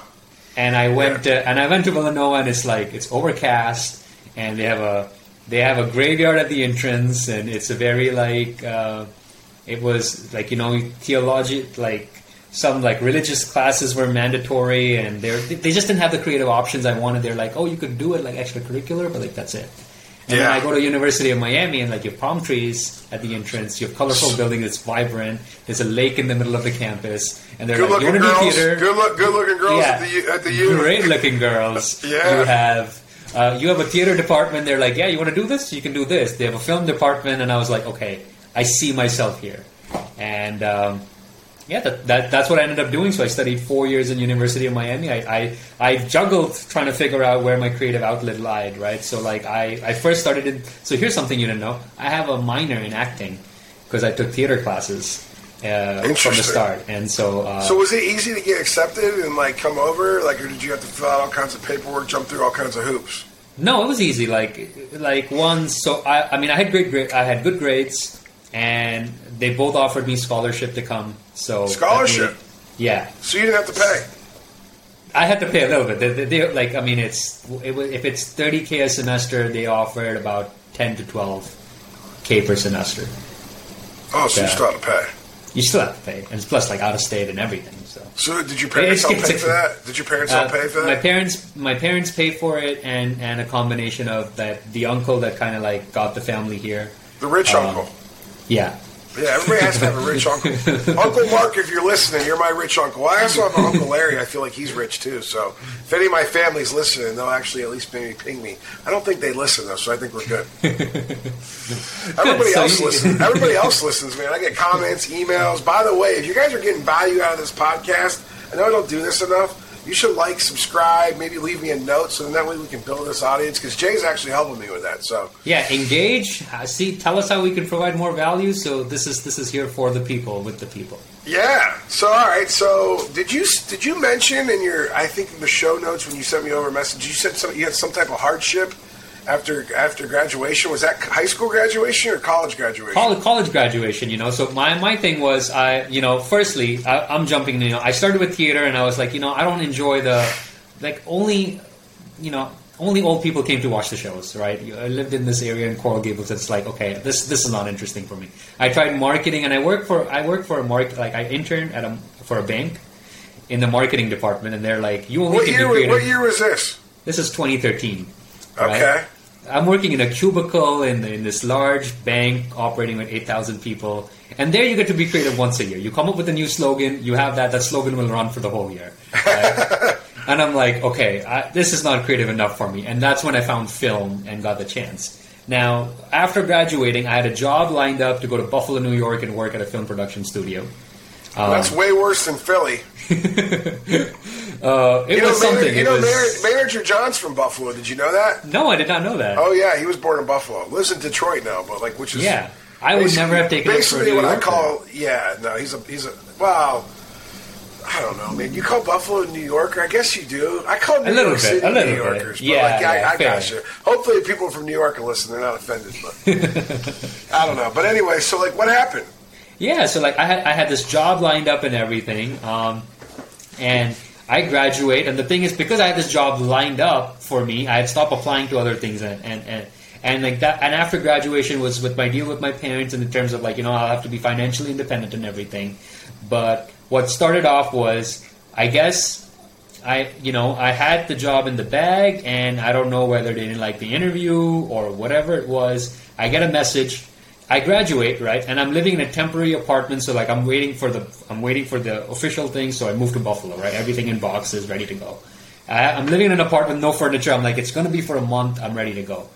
and I went to, and I went to Villanova, and it's like it's overcast, and they have a they have a graveyard at the entrance, and it's a very like uh, it was like you know theology like some like religious classes were mandatory, and they they just didn't have the creative options I wanted. They're like, oh, you could do it like extracurricular, but like that's it. And then I go to University of Miami, and like you have palm trees at the entrance, you have colorful building that's vibrant. There's a lake in the middle of the campus, and they're Good like, "You looking want to do girls. theater?" Good look. Good looking girls at the U- at the U. Great looking girls. Yeah. You have uh, you have a theater department. They're like, yeah, you want to do this? You can do this. They have a film department, and I was like, okay, I see myself here, and um, yeah, that, that that's what I ended up doing. So I studied four years in University of Miami. I, I I juggled trying to figure out where my creative outlet lied. Right. So like I I first started in. So here's something you didn't know. I have a minor in acting because I took theater classes. Uh, from the start, and so uh, So was it easy to get accepted and like come over? Like, or did you have to fill out all kinds of paperwork, jump through all kinds of hoops? No, it was easy. Like, like once. So I, I mean, I had great, grade. I had good grades, and they both offered me scholarship to come. So Scholarship? yeah, So you didn't have to pay. I had to pay a little bit. They, they, they- like, I mean, it's it, if it's thirty k a semester, they offered about ten to twelve k per semester. Oh, so you still have to pay. You still have to pay, and plus like out of state and everything. So So did your parents help pay for that? Did your parents Uh, help pay for that? My parents, my parents pay for it, and and a combination of that. The uncle that kind of like got the family here. The rich um, uncle. Yeah, Yeah, everybody has to have a rich uncle. uncle Mark, if you're listening, you're my rich uncle. I also have an Uncle Larry. I feel like he's rich too. So if any of my family's listening, they'll actually at least maybe ping me. I don't think they listen though, so I think we're good. everybody So else you- listens. Everybody else listens, man. I get comments, emails. By the way, if you guys are getting value out of this podcast, I know I don't do this enough. You should like, subscribe, maybe leave me a note, so then that way we can build this audience. Because Jay's actually helping me with that. So Yeah, engage. Uh, see, tell us how we can provide more value. So this is this is here for the people, with the people. Yeah. So all right. So did you did you mention in your I think in the show notes when you sent me over a message you said some, you had some type of hardship after after graduation was that high school graduation or college graduation? College, college graduation, you know. So my, my thing was, I you know, firstly, I, I'm jumping. You know, I started with theater, and I was like, you know, I don't enjoy the like only, you know, only old people came to watch the shows, right? I lived in this area in Coral Gables. It's like, okay, this this is not interesting for me. I tried marketing, and I worked for I worked for a market like I interned at a for a bank in the marketing department, and they're like, you only What can year? do creative. What year was this? This is 2013. right? I'm working in a cubicle in, in this large bank operating with 8,000 people. And there you get to be creative once a year. You come up with a new slogan, you have that, that slogan will run for the whole year. right? and I'm like, okay, I, this is not creative enough for me. And that's when I found film and got the chance. Now, after graduating, I had a job lined up to go to Buffalo, New York and work at a film production studio. Um, That's way worse than Philly. uh, it You know, was something. Maynard, you know was... Maynard, Maynard John's from Buffalo. Did you know that? No, I did not know that. Oh yeah, he was born in Buffalo. Lives in Detroit now, but like which is Yeah. I would never have taken basically what I call yeah. No, he's a he's a well. I don't know, man. You call Buffalo a New Yorker? I guess you do. I call New little York bit, City a little New bit. Yorkers. But Yeah, like, yeah, I, I got you. Hopefully, people from New York are listening. They're not offended, but I don't know. But anyway, so like, what happened? Yeah, so like I had I had this job lined up and everything, um, and I graduate. And the thing is, because I had this job lined up for me, I had stopped applying to other things, and and, and and like that. And after graduation was with my deal with my parents, in terms of like you know I'll have to be financially independent and everything. But what started off was, I guess. I, you know, I had the job in the bag, and I don't know whether they didn't like the interview or whatever it was. I get a message I graduate, right, and I'm living in a temporary apartment. So like I'm waiting for the I'm waiting for the official thing. So I moved to Buffalo, right? Everything in boxes, ready to go. I, I'm living in an apartment, no furniture. I'm like, it's going to be for a month. I'm ready to go.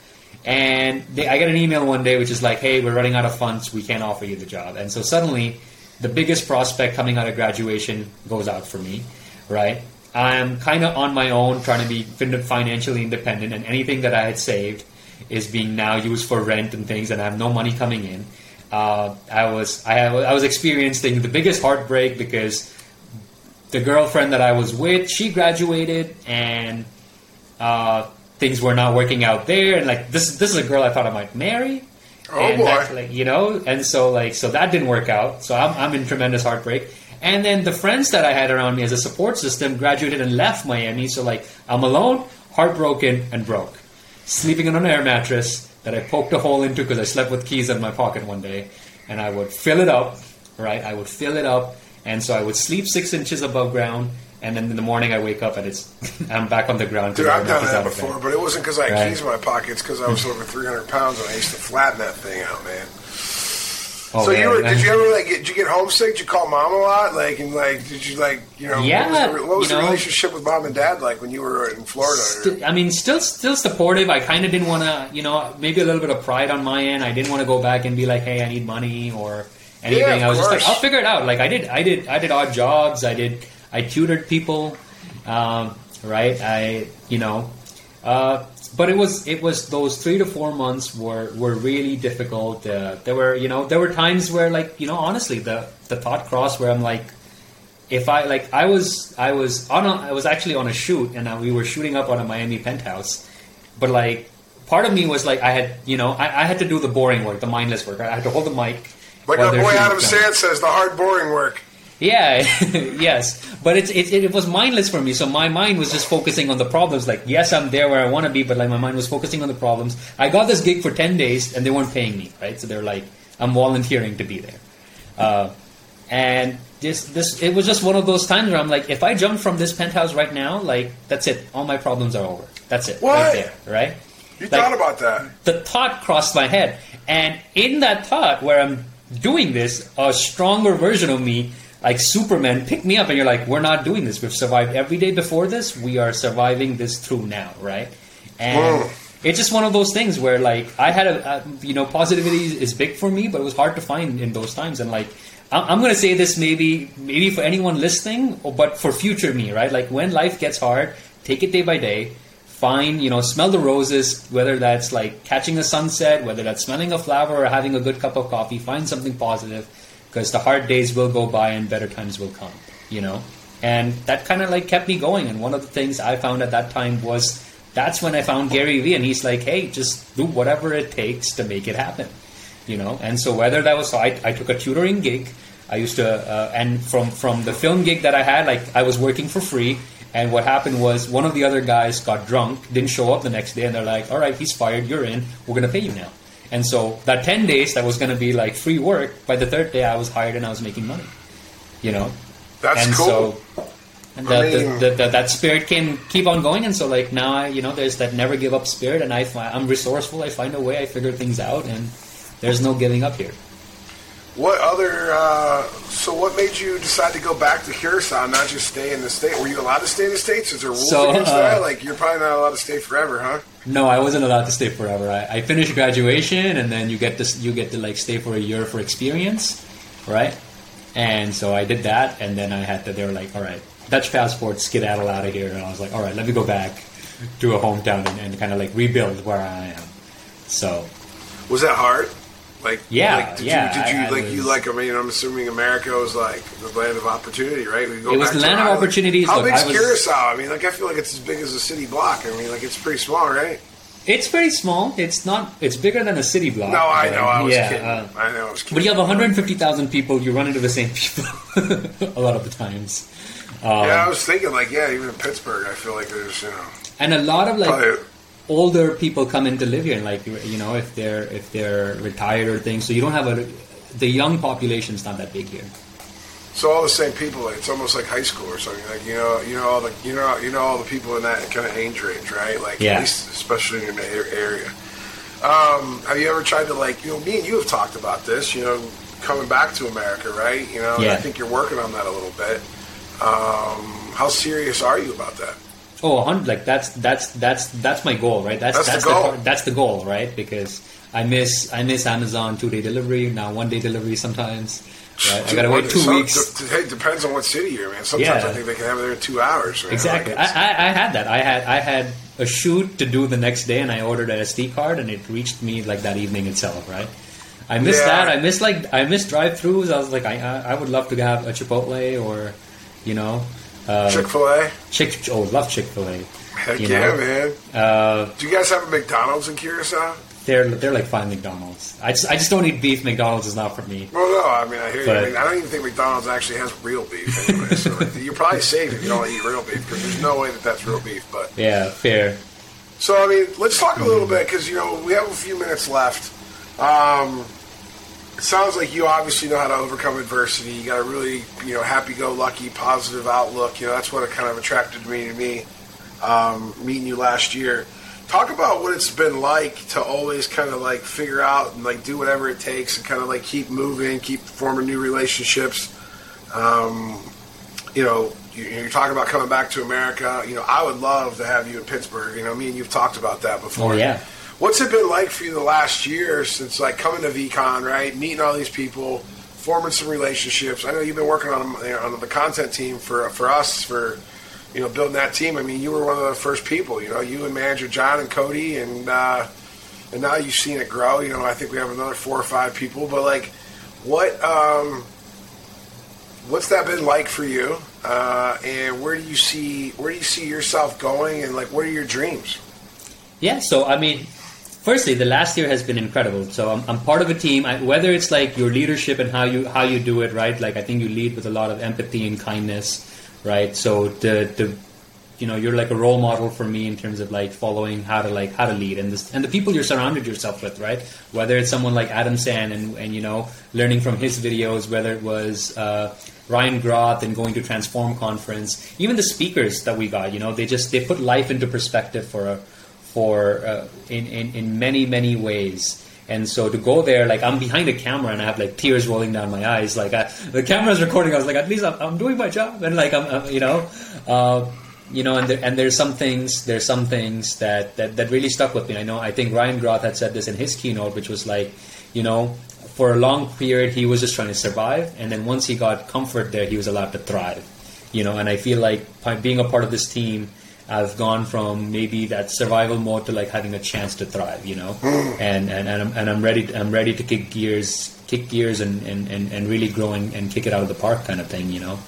And they, I get an email one day which is like, hey, we're running out of funds. We can't offer you the job. And so suddenly, the biggest prospect coming out of graduation goes out for me, right? I'm kind of on my own, trying to be financially independent, and anything that I had saved is being now used for rent and things, and I have no money coming in. Uh, I was I, I was experiencing the biggest heartbreak because the girlfriend that I was with, she graduated, and uh, things were not working out there. And like this, this is a girl I thought I might marry. Oh, and boy. that's, like you know, and so like so that didn't work out. So I'm I'm in tremendous heartbreak. And then the friends that I had around me as a support system graduated and left Miami. So like I'm alone, heartbroken, and broke, sleeping on an air mattress that I poked a hole into because I slept with keys in my pocket one day, and I would fill it up, right? I would fill it up, and so I would sleep six inches above ground. And then in the morning, I wake up and it's I'm back on the ground. Dude, I've done that out of bed. before, but it wasn't because I had Right. keys in my pockets. Because I was over 300 pounds and I used to flatten that thing out, man. Oh, so you were? Did you ever like? Get, did you get homesick? Did you call mom a lot? Like and like, did you like? You know, Yeah, What was the, what was the know. relationship with mom and dad like when you were in Florida? Sti- I mean, still, still supportive. I kind of didn't want to, you know, maybe a little bit of pride on my end. I didn't want to go back and be like, "Hey, I need money" or anything. Yeah, I was just like, "I'll figure it out." Like I did, I did, I did odd jobs. I did, I tutored people, um, right? I, you know, uh, but it was it was those three to four months were were really difficult. Uh, there were, you know, there were times where, like, you know, honestly, the the thought crossed where I'm like if I like I was I was on a, I was actually on a shoot and we were shooting up on a Miami penthouse, but like part of me was like I had you know I, I had to do the boring work, the mindless work. I had to hold the mic. like our boy Adam. Sand says, the hard, boring work. Yeah, yes, but it's it, it was mindless for me. So my mind was just focusing on the problems. Like yes, I'm there where I want to be, but like my mind was focusing on the problems. I got this gig for ten days and they weren't paying me, right? So they're like I'm volunteering to be there. Uh, and this this it was just one of those times where I'm like, if I jump from this penthouse right now, like that's it, all my problems are over. That's it, What? right there, right? You Like- thought about that? The thought crossed my head, and in that thought, where I'm doing this, a stronger version of me, like Superman, pick me up, and you're like, we're not doing this. We've survived every day before this. We are surviving this through now, right? And Whoa. it's just one of those things where, like, I had a, you know, positivity is big for me, but it was hard to find in those times, and like. I'm I'm gonna say this maybe maybe for anyone listening, but for future me, right? Like when life gets hard, take it day by day. Find you know, smell the roses. Whether that's like catching a sunset, whether that's smelling a flower or having a good cup of coffee. Find something positive, because the hard days will go by and better times will come. You know, and that kind of like kept me going. And one of the things I found at that time was that's when I found Gary Vee, and he's like, "Hey, just do whatever it takes to make it happen." you know and so whether that was so I, I took a tutoring gig i used to uh, and from from the film gig that i had like i was working for free and what happened was one of the other guys got drunk didn't show up the next day and they're like all right he's fired you're in we're going to pay you now and so that 10 days that was going to be like free work by the third day i was hired and i was making money you know That's and cool. so and the, I the, the, that spirit can keep on going and so like now I, you know there's that never give up spirit and I fi- I'm resourceful I find a way I figure things out and there's no giving up here What other? Uh, so, what made you decide to go back to Curacao, not just stay in the state? Were you allowed to stay in the states? Is there rules So, against uh, that? Like, you're probably not allowed to stay forever, huh? No, I wasn't allowed to stay forever. I, I finished graduation, and then you get to you get to like stay for a year for experience, right? And so I did that, and then I had to. They were like, "All right, Dutch passport, skedaddle out of here." And I was like, "All right, let me go back to a hometown and, and kind of like rebuild where I am." So Was that hard? Like, Yeah, like, did yeah, You, did you I- I like you like? I mean, I'm assuming America was like the land of opportunity, right? We go It was the land of opportunities. How Look, big's I was- Curacao? I mean, like I feel like it's as big as a city block. I mean, like it's pretty small, right? it's pretty small. It's not. It's bigger than a city block. No, I know. I was yeah, kidding. uh, I know. I was kidding. but you have 150,000 people. You run into the same people a lot of the times. Um, yeah, I was thinking like, yeah, even in Pittsburgh, I feel like there's you know and a lot of like probably older people come in to live here, and like you know, if they're if they're retired or things, so you don't have a the young population's not that big here. So all the same people. Like, it's almost like high school or something. Like you know, you know all the you know you know all the people in that kind of age range, right? Like Yeah. at least especially in the area. Um, have you ever tried to like you know me and you have talked about this? You know, coming back to America, right? You know, and I think you're working on that a little bit. Um, how serious are you about that? Oh, a hundred, like that's that's that's that's my goal, right? That's That's the goal. part- that's the goal, right? Because I miss I miss Amazon two day delivery now one day delivery sometimes. Right? I gotta wait two Some- weeks. d- hey, depends on what city you're in. Sometimes Yeah. I think they can have it there in two hours. man. Exactly. Like, I, I, I had that. I had I had a shoot to do the next day, and I ordered an SD card, and it reached me like that evening itself. Right. I miss Yeah. that. I miss like I miss drive-throughs. I was like, I I I would love to have a Chipotle or, you know, uh, Chick Fil A. Chick. Oh, love Chick Fil A. Heck you yeah, know. man. Uh, Do you guys have a McDonald's in Curacao? they're they're like fine McDonald's. I just I just don't eat beef. McDonald's is not for me. Well, no, I mean, I hear you. I, mean, I don't even think McDonald's actually has real beef anyway. so like, you're probably safe if you don't eat real beef because there's no way that that's real beef. But Yeah, fair. so, I mean, let's talk a little bit because you know we have a few minutes left. Um, it sounds like you obviously know how to overcome adversity. You got a really, you know, happy-go-lucky, positive outlook. You know, that's what kind of attracted me to me um, meeting you last year. Talk about what it's been like to always kind of like figure out and like do whatever it takes and kind of like keep moving, keep forming new relationships. Um, you know, you, you're talking about coming back to America. You know, I would love to have you in Pittsburgh. You know, me and you've talked about that before. Oh yeah. What's it been like for you the last year since like coming to VeeCon, right? Meeting all these people, forming some relationships. I know you've been working on on the content team for for us for you know building that team. I mean, you were one of the first people. You know, you and manager John and Cody, and uh, and now you've seen it grow. You know, I think we have another four or five people. But like, what um, what's that been like for you? Uh, and where do you see where do you see yourself going? And like, what are your dreams? Yeah, so I mean, firstly, the last year has been incredible. So I'm, I'm part of a team. I, whether it's like your leadership and how you how you do it, right? Like I think you lead with a lot of empathy and kindness, right? So the the you know you're like a role model for me in terms of like following how to like how to lead and this and the people you're surrounded yourself with, right? Whether it's someone like Adam Sand and and you know learning from his videos, whether it was. Uh, Ryan Groth and going to Transform conference, even the speakers that we got, you know, they just they put life into perspective for a for uh, in, in in many many ways And so to go there, like I'm behind a camera and I have like tears rolling down my eyes. Like I, the camera's recording, I was like, at least I'm, I'm doing my job, and like I'm, I'm you know, uh, you know, and there, and there's some things, there's some things that, that that really stuck with me. I know, I think Ryan Groth had said this in his keynote, which was like, you know, for a long period he was just trying to survive, and then once he got comfort there, he was allowed to thrive. You know, and I feel like being a part of this team I've gone from maybe that survival mode to like having a chance to thrive, you know, and, and, and, I'm, and I'm ready, I'm ready to kick gears, kick gears and, and, and, and really grow and, and kick it out of the park kind of thing, you know.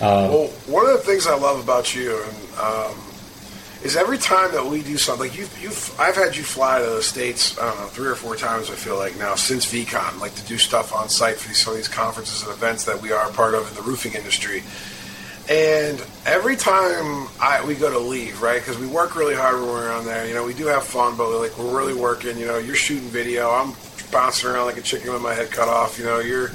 Uh, well, one of the things I love about you and, um, is every time that we do something, like you've, you've, I've had you fly to the states. I don't know, three or four times. I feel like now since VeeCon, like to do stuff on site for these, some of these conferences and events that we are a part of in the roofing industry. And every time I, we go to leave, right? Because we work really hard when we're on there. You know, we do have fun, but we're like we're really working. You know, you're shooting video. I'm bouncing around like a chicken with my head cut off. You know, you're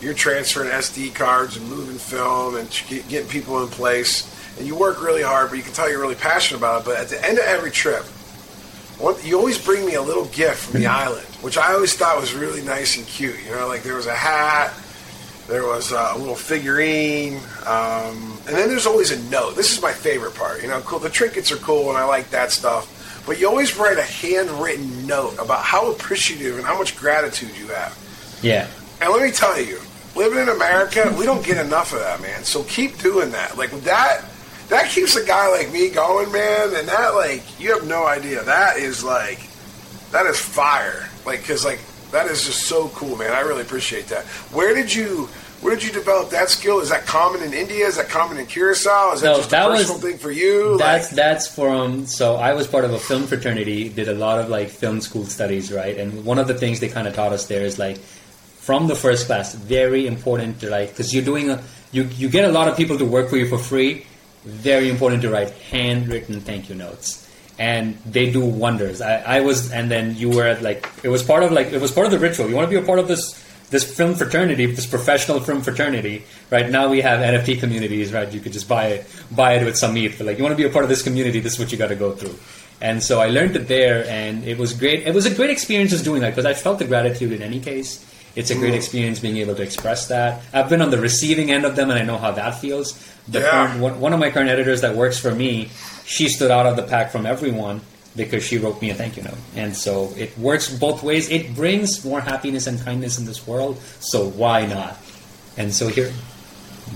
you're transferring SD cards and moving film and getting people in place. And you work really hard, but you can tell you're really passionate about it. But at the end of every trip, one, you always bring me a little gift from the island, which I always thought was really nice and cute. You know, like there was a hat there was a little figurine, um, and then there's always a note. This is my favorite part. You know, cool. The trinkets are cool, and I like that stuff. But you always write a handwritten note about how appreciative and how much gratitude you have. Yeah. And let me tell you, living in America, we don't get enough of that, man. So keep doing that. Like that, that keeps a guy like me going, man. And that, like, you have no idea. That is like, that is fire. Like, because like that is just so cool, man. I really appreciate that. Where did you where did you develop that skill? Is that common in India? Is that common in Curacao? Is that no, just that a personal was, thing for you? That's like, that's from. So I was part of a film fraternity. Did a lot of like film school studies, right? And one of the things they kind of taught us there is like from the first class, very important to like because you're doing a you you get a lot of people to work for you for free. Very important to write handwritten thank you notes and they do wonders. I, I was, and then you were at like it was part of like it was part of the ritual. You want to be a part of this this film fraternity, this professional film fraternity. Right now we have NFT communities. Right, you could just buy it, buy it with some ETH. But like you want to be a part of this community, this is what you got to go through. And so I learned it there, and it was great. It was a great experience just doing that because I felt the gratitude in any case. It's a great mm. experience being able to express that. I've been on the receiving end of them, and I know how that feels. The yeah. current, one, one of my current editors that works for me, she stood out of the pack from everyone because she wrote me a thank you note. And so it works both ways. It brings more happiness and kindness in this world, so why not? And so here.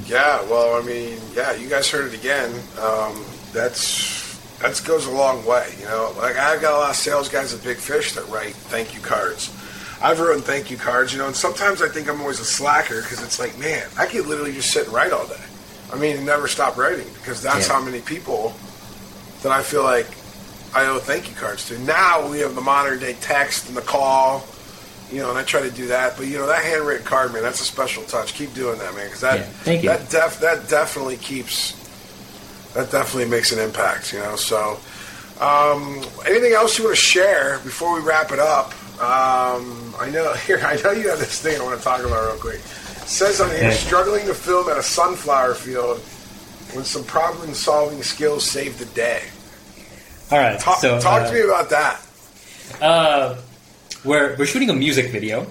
Yeah, well, I mean, yeah, you guys heard it again. Um, that's that goes a long way, you know. Like I've got a lot of sales guys at Big Fish that write thank you cards. I've written thank you cards, you know, and sometimes I think I'm always a slacker because it's like, man, I could literally just sit and write all day. I mean, never stop writing because that's yeah. how many people that I feel like I owe thank you cards to. Now we have the modern day text and the call, you know, and I try to do that. But you know, that handwritten card, man, that's a special touch. Keep doing that, man, because that yeah, thank you. that def that definitely keeps that definitely makes an impact. You know, so um, anything else you want to share before we wrap it up? Um, I know here. I know you have this thing I want to talk about real quick. It says on here, struggling to film at a sunflower field when some problem-solving skills saved the day. All right. Talk, so, talk uh, to me about that. Uh, we're we're shooting a music video,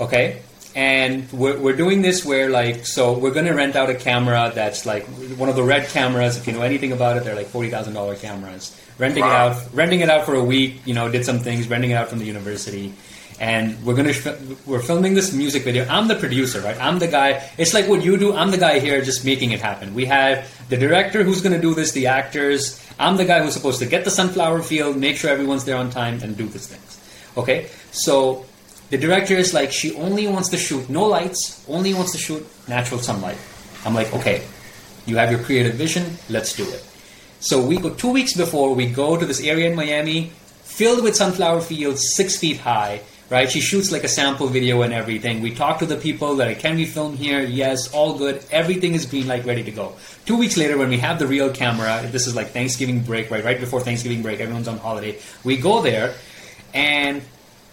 okay, and we're we're doing this where like so we're gonna rent out a camera that's like one of the red cameras. If you know anything about it, they're like forty thousand dollar cameras. Renting wow. it out, renting it out for a week. You know, did some things, renting it out from the university and we're gonna we're filming this music video. I'm the producer, right? I'm the guy. It's like what you do. I'm the guy here, just making it happen. We have the director who's gonna do this, the actors. I'm the guy who's supposed to get the sunflower field, make sure everyone's there on time, and do these things. Okay, so the director is like, she only wants to shoot no lights, only wants to shoot natural sunlight. I'm like, okay, you have your creative vision, let's do it. So we go two weeks before we go to this area in Miami, filled with sunflower fields, six feet high right? She shoots like a sample video and everything. We talk to the people that can we film here? Yes, all good. Everything is green light, ready to go. Two weeks later, when we have the real camera, this is like Thanksgiving break, right? Right before Thanksgiving break, everyone's on holiday. We go there, and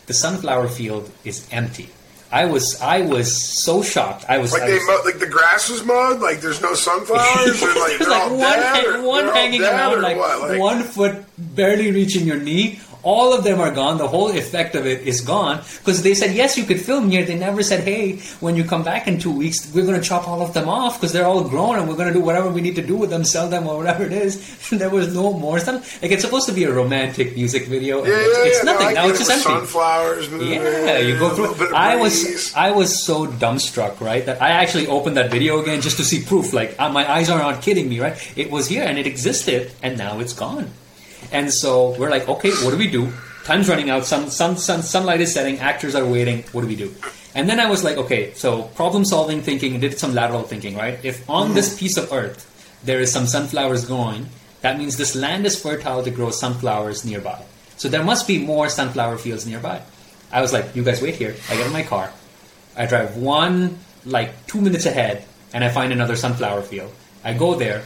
the sunflower field is empty. I was I was so shocked. I was like I they was, like the grass was mowed. Like there's no sunflowers. like, like one, dead, one hanging around like, like, one foot barely reaching your knee all of them are gone. The whole effect of it is gone because they said yes, you could film here. They never said, hey, when you come back in two weeks, we're going to chop all of them off because they're all grown and we're going to do whatever we need to do with them, sell them or whatever it is. there was no more stuff. Like it's supposed to be a romantic music video. Yeah, it's, yeah, it's yeah. nothing. No, now it's just empty. Sunflowers. Yeah, you go through. I was I was so dumbstruck, right? That I actually opened that video again just to see proof. Like uh, my eyes are not kidding me, right? It was here and it existed, and now it's gone. And so we're like, okay, what do we do? Time's running out. Sun, sun, sun, sunlight is setting. Actors are waiting. What do we do? And then I was like, okay, so problem solving thinking, did some lateral thinking, right? If on mm-hmm. this piece of earth there is some sunflowers growing, that means this land is fertile to grow sunflowers nearby. So there must be more sunflower fields nearby. I was like, you guys wait here. I get in my car. I drive one, like two minutes ahead, and I find another sunflower field. I go there,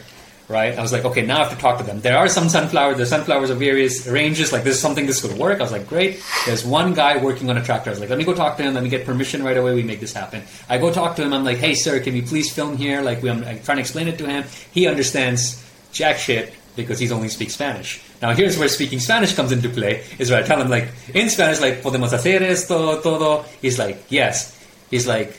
right? I was like, okay, now I have to talk to them. There are some sunflowers. There's sunflowers of various ranges. Like, this is something this could work. I was like, great. There's one guy working on a tractor. I was like, let me go talk to him. Let me get permission right away. We make this happen. I go talk to him. I'm like, hey, sir, can you please film here? Like, I'm, I'm trying to explain it to him. He understands jack shit because he's only speaks Spanish. Now, here's where speaking Spanish comes into play. Is where I tell him, like, in Spanish, like, podemos hacer esto, todo. He's like, yes. He's like,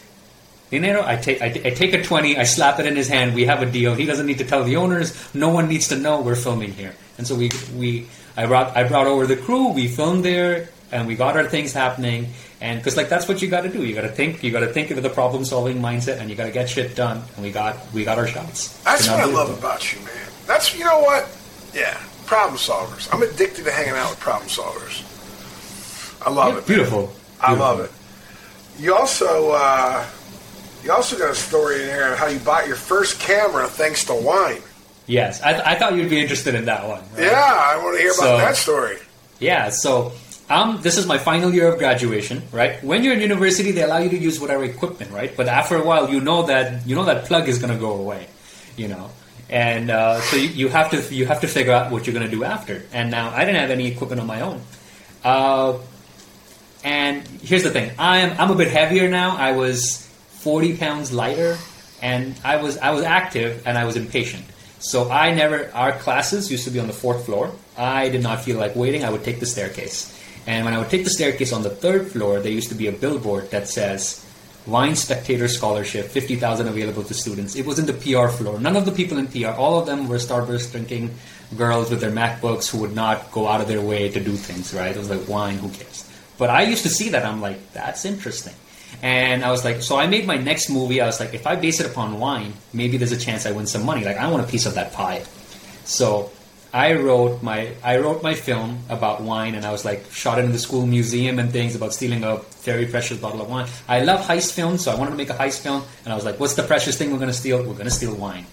dinero. I take I, I, take a twenty. I slap it in his hand. We have a deal. He doesn't need to tell the owners. No one needs to know we're filming here. And so we we I brought I brought over the crew. We filmed there, and we got our things happening. And because like that's what you got to do. You got to think. You got to think with a problem solving mindset, and you got to get shit done. And we got we got our shots. That's what I love about you, man. That's you know what? Yeah, problem solvers. I'm addicted to hanging out with problem solvers. I love yeah, it. Beautiful. Man. I love it. You also uh, you also got a story in here of how you bought your first camera thanks to wine. Yes, I, th- I thought you'd be interested in that one. Right? Yeah, I want to hear about so, that story. Yeah, so um, this is my final year of graduation, right? When you're in university, they allow you to use whatever equipment, right? But after a while, you know that you know that plug is going to go away, you know, and uh, so you, you, have to you have to figure out what you're going to do after. And now I didn't have any equipment on my own. Uh, and here's the thing: I'm I'm a bit heavier now. I was 40 pounds lighter, and I was I was active and I was impatient. So I never. Our classes used to be on the fourth floor. I did not feel like waiting. I would take the staircase, and when I would take the staircase on the third floor, there used to be a billboard that says. Wine Spectator Scholarship, 50,000 available to students. It was in the PR floor. None of the people in PR, all of them were Starburst drinking girls with their MacBooks who would not go out of their way to do things, right? It was like wine, who cares? But I used to see that. I'm like, that's interesting. And I was like, so I made my next movie. I was like, if I base it upon wine, maybe there's a chance I win some money. Like, I want a piece of that pie. So I wrote my I wrote my film about wine, and I was like shot it in the school museum and things about stealing a very precious bottle of wine. I love heist films, so I wanted to make a heist film, and I was like, what's the precious thing we're to steal? We're to steal wine.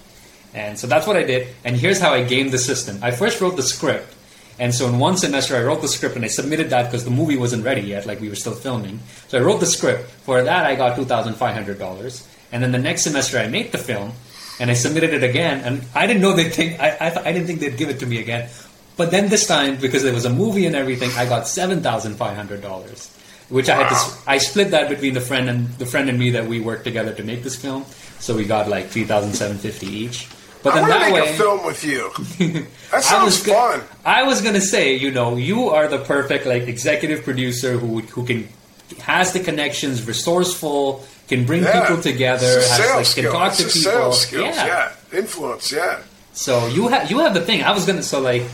And so that's what I did. And here's how I gamed the system. I first wrote the script, and so in one semester, I wrote the script and I submitted that because the movie wasn't ready yet, like we were still filming. So I wrote the script. For that, I got $2,500. And then the next semester, I made the film and I submitted it again. And I didn't know they'd think, I, I, th- I didn't think they'd give it to me again. But then this time, because there was a movie and everything, I got $7,500. Which I had to, I split that between the friend and the friend and me that we worked together to make this film. So we got like 3750 each. But I then that make way, a film with you. That sounds fun. I was gonna say, you know, you are the perfect like executive producer who who can has the connections, resourceful, can bring yeah. people together, has, like, can talk to people. Skills, yeah. yeah, influence, yeah. So you have you have the thing. I was gonna so like,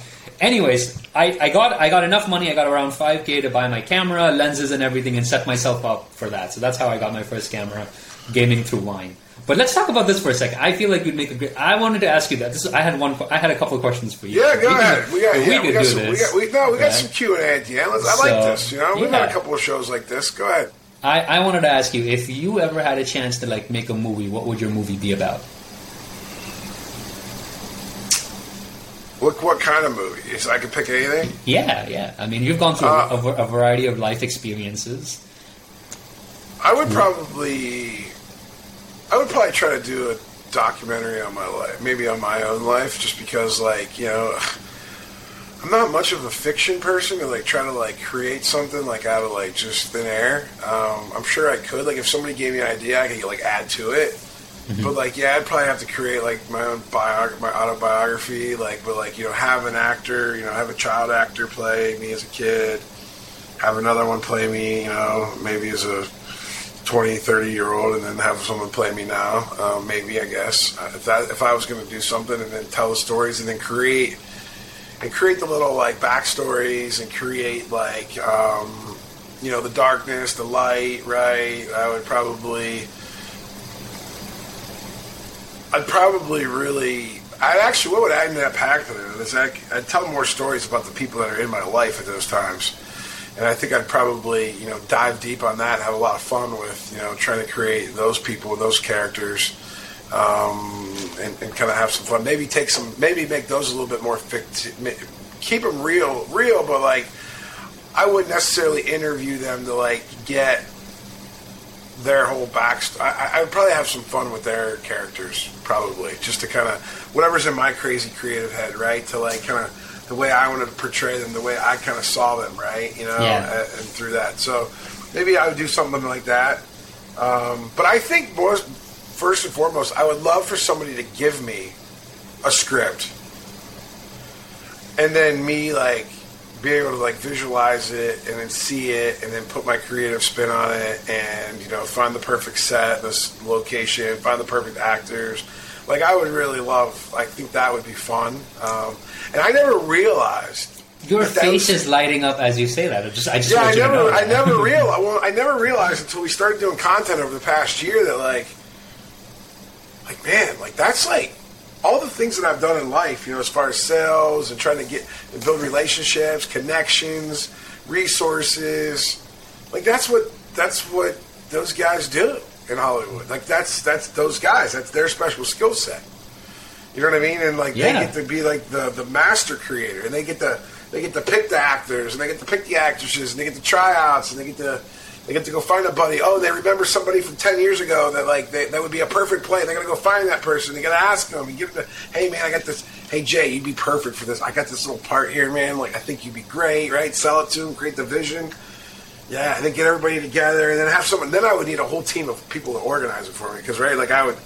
anyways, I, I got I got enough money. I got around five k to buy my camera, lenses, and everything, and set myself up for that. So that's how I got my first camera, gaming through Wine. But let's talk about this for a second. I feel like you'd make a great. I wanted to ask you that. This is, I had one. I had a couple of questions for you. Yeah, go we ahead. Can, we got, yeah, we, we got some, We got, we, no, we got some Q and A at the end. I like this. You know, we've yeah. had a couple of shows like this. Go ahead. I, I wanted to ask you if you ever had a chance to like make a movie. What would your movie be about? What what kind of movie? Is I could pick anything. Yeah, yeah. I mean, you've gone through uh, a, a variety of life experiences. I would probably I would probably try to do a documentary on my life, maybe on my own life, just because, like, you know, I'm not much of a fiction person to like try to like create something like out of like just thin air. Um, I'm sure I could. Like, if somebody gave me an idea, I could like add to it. Mm-hmm. But like, yeah, I'd probably have to create like my own biog- my autobiography. Like, but like, you know, have an actor, you know, have a child actor play me as a kid, have another one play me, you know, maybe as a 20, 30 year old, and then have someone play me now. Um, maybe I guess uh, if that if I was going to do something and then tell the stories and then create and create the little like backstories and create like um, you know the darkness, the light, right? I would probably I'd probably really. I'd actually, what would I end up it? Is I, I'd tell more stories about the people that are in my life at those times, and I think I'd probably, you know, dive deep on that, and have a lot of fun with, you know, trying to create those people, those characters, um, and, and kind of have some fun. Maybe take some, maybe make those a little bit more fictive, keep them real, real, but like, I wouldn't necessarily interview them to like get their whole backstory. I, I would probably have some fun with their characters, probably, just to kind of whatever's in my crazy creative head, right? To like kind of the way I wanted to portray them, the way I kind of saw them, right? You know, Yeah. and, and through that. So maybe I would do something like that. Um, but I think most, first and foremost, I would love for somebody to give me a script, and then me like be able to like visualize it and then see it and then put my creative spin on it and you know find the perfect set, this location, find the perfect actors. Like I would really love. I think that would be fun. Um, and I never realized. Your face was- is lighting up as you say that. I just, I just yeah, I never. I never realized. Well, I never realized until we started doing content over the past year that like, like man, like that's like all the things that I've done in life. You know, as far as sales and trying to get and build relationships, connections, resources. Like that's what that's what those guys do in Hollywood. Like that's that's those guys. That's their special skill set. You know what I mean? And like Yeah. they get to be like the the master creator, and they get to they get to pick the actors, and they get to pick the actresses, and they get the tryouts, and they get to they get to go find a buddy. Oh, they remember somebody from ten years ago that like they, that would be a perfect play. They're gonna go find that person. They gotta ask them. You give them, the, hey man, I got this. Hey Jay, you'd be perfect for this. I got this little part here, man. Like I think you'd be great, right? Sell it to them, create the vision. Yeah, and then get everybody together, and then have someone. Then I would need a whole team of people to organize it for me, because right, like I would,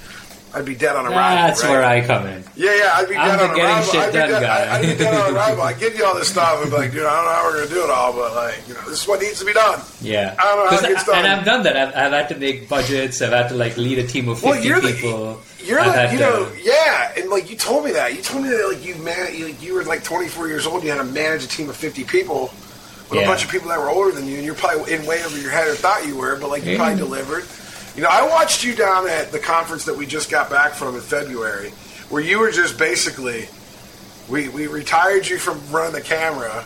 I'd be dead on arrival. That's right? where I come in. Yeah, yeah, I'd be I'm dead on getting arrival. shit I'd be done dead, guy. I- I'd be dead on arrival. I give you all this stuff and be like, dude, I don't know how we're gonna do it all, but like, you know, this is what needs to be done. Yeah, I don't know how 'Cause it gets I- and. I've done that. I've, I've had to make budgets. I've had to like lead a team of Well, fifty you're the, people. you're I've like, you to- know, yeah, and like you told me that. You told me that like you man, you, you were like 24 years old. And you had to manage a team of 50 people with a bunch of people that were older than you, and you're probably in way over your head or thought you were, but like you Yeah. probably delivered. You know, I watched you down at the conference that we just got back from in February, where you were just basically, we we retired you from running the camera.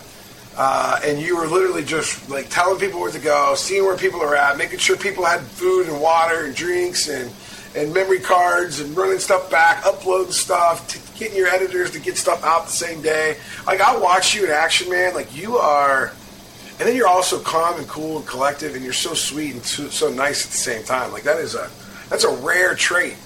Uh, and you were literally just like telling people where to go, seeing where people are at, making sure people had food and water and drinks and and memory cards and running stuff back, uploading stuff, t- getting your editors to get stuff out the same day. Like I watch you in action, man. Like you are, and then you're also calm and cool and collective, and you're so sweet and so, so nice at the same time. Like that is a that's a rare trait.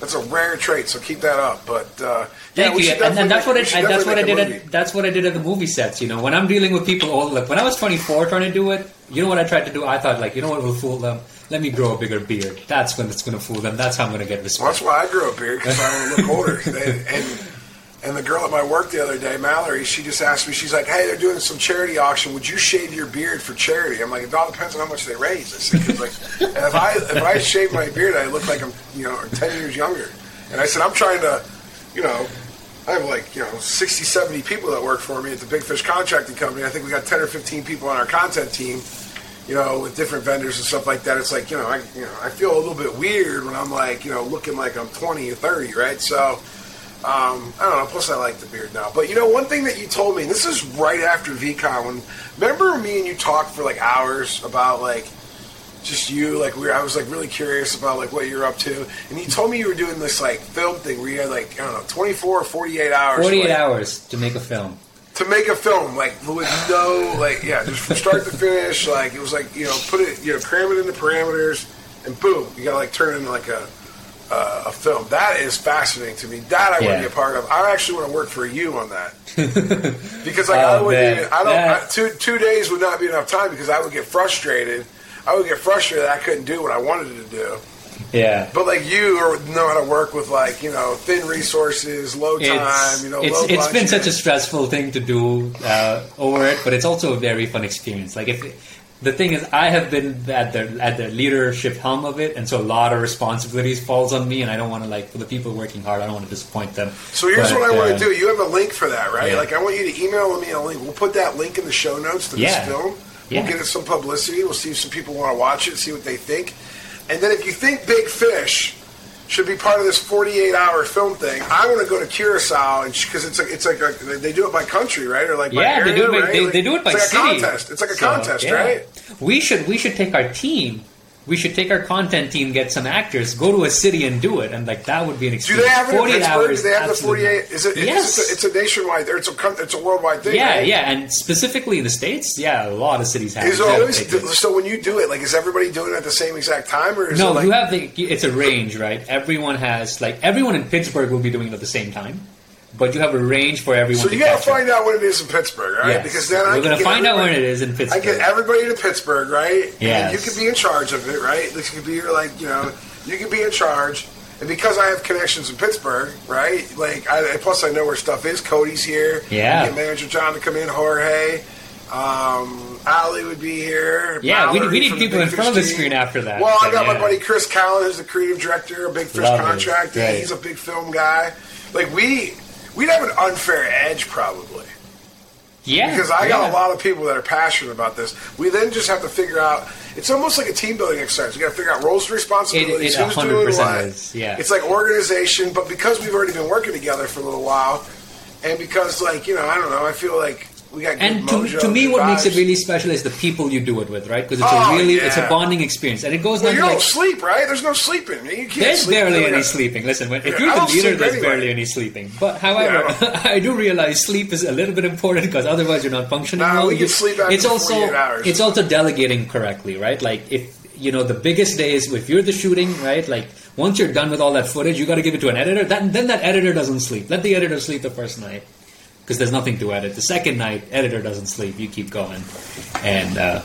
That's a rare trait. So keep that up. But uh, yeah, Thank you. And, and that's what we it, should and that's what I did. At, that's what I did at the movie sets. You know, when I'm dealing with people, oh, look, when I was 24 trying to do it, you know what I tried to do? I thought, like, you know what will fool them? Let me grow a bigger beard. That's when it's going to fool them. That's how I'm going to get Well, respect. that's why I grew a beard because I want to look older. and, and and the girl at my work the other day, Mallory, she just asked me. She's like, "Hey, they're doing some charity auction. Would you shave your beard for charity?" I'm like, "It all depends on how much they raise." I said, like, and if I if I shave my beard, I look like I'm you know ten years younger. And I said, I'm trying to, you know. I have like, you know, 60, 70 people that work for me at the Big Fish Contracting Company. I think we got 10 or 15 people on our content team you know, with different vendors and stuff like that. It's like, you know, I, you know, I feel a little bit weird when I'm like, you know, looking like I'm 20 or 30, right? So, um, I don't know. Plus, I like the beard now. But you know, one thing that you told me, and this is right after VeeCon. When remember me and you talked for like hours about like just you, like we were, I was like really curious about like what you're up to, and you told me you were doing this like film thing where you had like I don't know, 24 or 48 hours. 48 like, hours to make a film. to make a film, like with no, like yeah, just from start to finish. Like it was like you know, put it, you know, cram it into parameters, and boom, you gotta like turn it into like a uh, a film. That is fascinating to me. That I want to be a part of. I actually want to work for you on that because like I Oh, would, man. even, I don't. Yeah. I, two two days would not be enough time because I would get frustrated. I would get frustrated. that I couldn't do what I wanted to do. Yeah. But like you know how to work with like you know thin resources, low time. It's, you know, it's, low it's been such a stressful thing to do uh, over it, but it's also a very fun experience. Like if the thing is, I have been at the at the leadership helm of it, and so a lot of responsibilities falls on me, and I don't want to like for the people working hard, I don't want to disappoint them. So here's But, what I want uh, to do. You have a link for that, right? yeah. Like I want you to email me a link. We'll put that link in the show notes to this film. We'll get it some publicity. We'll see if some people want to watch it, see what they think. And then if you think Big Fish should be part of this 48 hour film thing, I want to go to Curacao because it's like it's like a, they do it by country, right? Or like by Yeah, they do it. By, right? they, Like, they do it by it's like city. a contest. It's like a So, contest, yeah. right? We should we should take our team. We should take our content team, get some actors, go to a city and do it, and like that would be an experience. Do they have it in 48 Pittsburgh? hours, Do they have the 48? Is it? Yes. It's, a, it's a nationwide. It's a it's a worldwide thing. Yeah, right? yeah, and specifically in the states, yeah, a lot of cities have. Is it. always so when you do it? Like, is everybody doing it at the same exact time, or is No, it like, you have the. It's a range, right? Everyone has like everyone in Pittsburgh will be doing it at the same time, but you have a range for everyone. So you got to find out when it is in Pittsburgh, right? Yes. Because then we're can gonna find out everybody- it is in Pittsburgh. I get everybody to Pittsburgh, right? Yeah. You could be in charge of it, right? This could be like, you know, you could be in charge. And because I have connections in Pittsburgh, right? Like, I, plus I know where stuff is. Cody's here. Yeah. Manager John to come in. Jorge, um, Ali would be here. Yeah, we- we need people in front of the screen after that, Well, I got my buddy Chris Callan, who's the creative director, a Big Fish Love it. contractor. He's a big film guy. Like we, we'd have an unfair edge probably yeah, because I got yeah. a lot of people that are passionate about this. We then just have to figure out. It's almost like a team building exercise. We got to figure out roles and responsibilities. It- it who's doing 100% what. is, yeah. It's like organization, but because we've already been working together for a little while, and because like you know, I don't know, I feel like we got. And to, to me, what makes it really special is the people you do it with, right? Because it's Oh, a really, it's a bonding experience, and it goes Well, you don't like sleep, right? There's no sleeping. You can't There's sleep barely any sleeping. Listen, when, if you're I the leader, there's anyway. barely any sleeping. But however, Yeah, I do realize sleep is a little bit important because otherwise you're not functioning Nah, well. we You- sleep it's also hours. it's also delegating correctly, right? Like if you know the biggest day is if you're the shooting, right? Like once you're done with all that footage, you got to give it to an editor. That, then that editor doesn't sleep. Let the editor sleep the first night because there's nothing to edit. The second night, editor doesn't sleep. You keep going, and uh,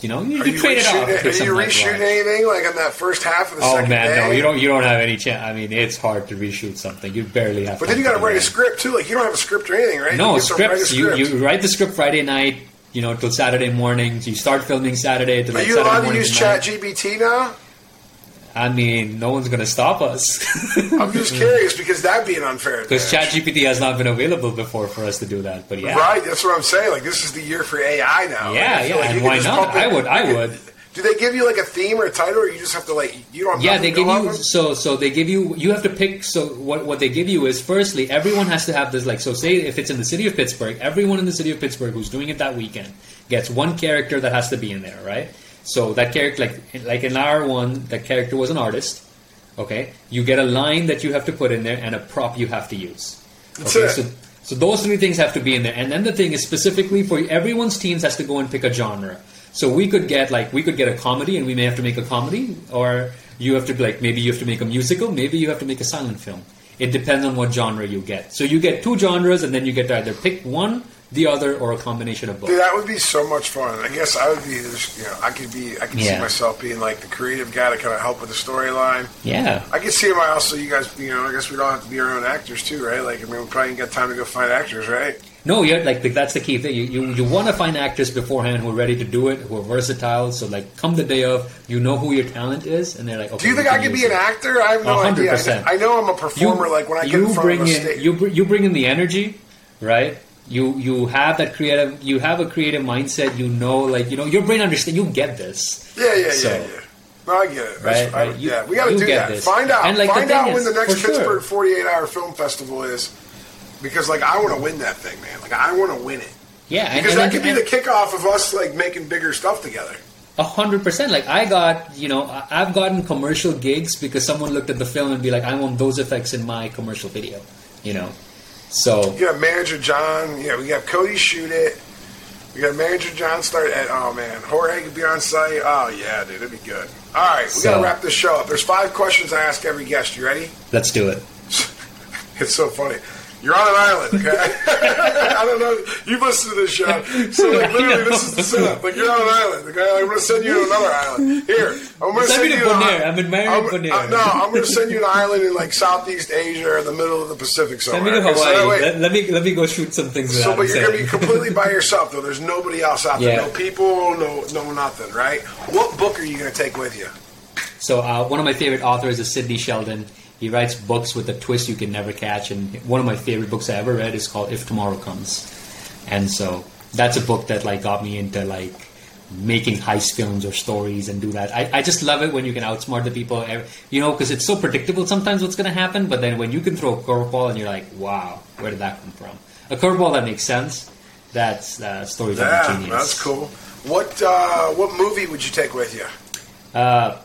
you know you, you you trade it off. are you reshooting anything like on that first half of the Oh second man, day? no, you don't. You don't have any chance. I mean, it's hard to reshoot something. You barely have. But then you got to write a script too. Like you don't have a script or anything, right? No you get write a scripts. You, script. you write the script Friday night. You know, till Saturday morning. You start filming Saturday to Are you Saturday allowed to use. Chat GBT now? I mean, no one's gonna stop us I'm just curious because that'd be an unfair because. ChatGPT has not been available before for us to do that. But yeah, Right, that's what I'm saying. Like this is the year for AI now. Yeah, yeah. like and why not? I would. I would. Do they give you like a theme or a title, or you just have to like you don't? Have Yeah, they to give you so so they give you you have to pick so what what they give you is firstly everyone has to have this like so say if it's in the city of Pittsburgh everyone in the city of Pittsburgh who's doing it that weekend gets one character that has to be in there right so that character like like in our one that character was an artist okay? You get a line that you have to put in there and a prop you have to use That's okay? it. so so those three things have to be in there. And then the thing is specifically for everyone's teams has to go and pick a genre. So we could get like we could get a comedy and we may have to make a comedy or you have to like maybe you have to make a musical maybe you have to make a silent film. It depends on what genre you get. So you get two genres and then you get to either pick one the other or a combination of both Dude, that would be so much fun. I guess I would be, this- you know, I could be, I could see myself being like the creative guy to kind of help with the storyline. yeah I can see my also, you guys, you know, I guess we don't have to be our own actors too, right? Like, I mean, we probably ain't got time to go find actors, right? no you're like that's the key thing you, you, you want to find actors beforehand who are ready to do it who are versatile so like come the day of you know who your talent is and they're like okay Do you think we I can could be use an it. actor? I have no A hundred idea. percent. I know I'm a performer. like when I get you in front bring of a in stage. you br- you bring in the energy, right? You you have that creative you have a creative mindset. You know, like you know, your brain understand. You get this, yeah, yeah, yeah, So- yeah. No, I get it. That's- Right, I- right. You- yeah, we got to do that. this. Find out. And, like, find out when is, the next for sure. Pittsburgh 48 hour film festival is, because like I want to win that thing, man. Like I want to win it. yeah. Because and that then- could be the kickoff of us like making bigger stuff together. A hundred percent. Like I got, you know, I've gotten commercial gigs because someone looked at the film and be like, "I want those effects in my commercial video," you know. So You got manager John. Yeah, we got Cody shoot it. We got manager John start at. Oh man, Jorge could be on site. Oh yeah, dude, it'd be good. All right, we So- gotta wrap this show up. There's five questions I ask every guest. You ready? let's do it. It's so funny. You're on an island, okay? I don't know. You've listened to this show, so like literally, this is the setup. Like you're on an island, okay? I'm going to send you to another island. Here, I'm going to Send send to you. to Bonaire. I'm admiring I'm- Bonaire. uh, no, I'm going to send you an island in like Southeast Asia or the middle of the Pacific Send somewhere. me to okay? So Hawaii. let, let me let me go shoot some things. so, but you're going to be completely by yourself, though. There's nobody else out there. No people, no, no nothing, right? What book are you going to take with you? So uh, one of my favorite authors is Sidney Sheldon. He writes books with a twist you can never catch, and one of my favorite books I ever read is called If Tomorrow Comes. And so that's a book that like got me into like making heist films or stories and do that. I, I just love it when you can outsmart the people, you know, because it's so predictable sometimes what's going to happen. But then when you can throw a curveball and you're like, wow, where did that come from? A curveball that makes sense. That's uh, stories of Yeah, genius. that's cool. What uh, what movie would you take with you? Uh,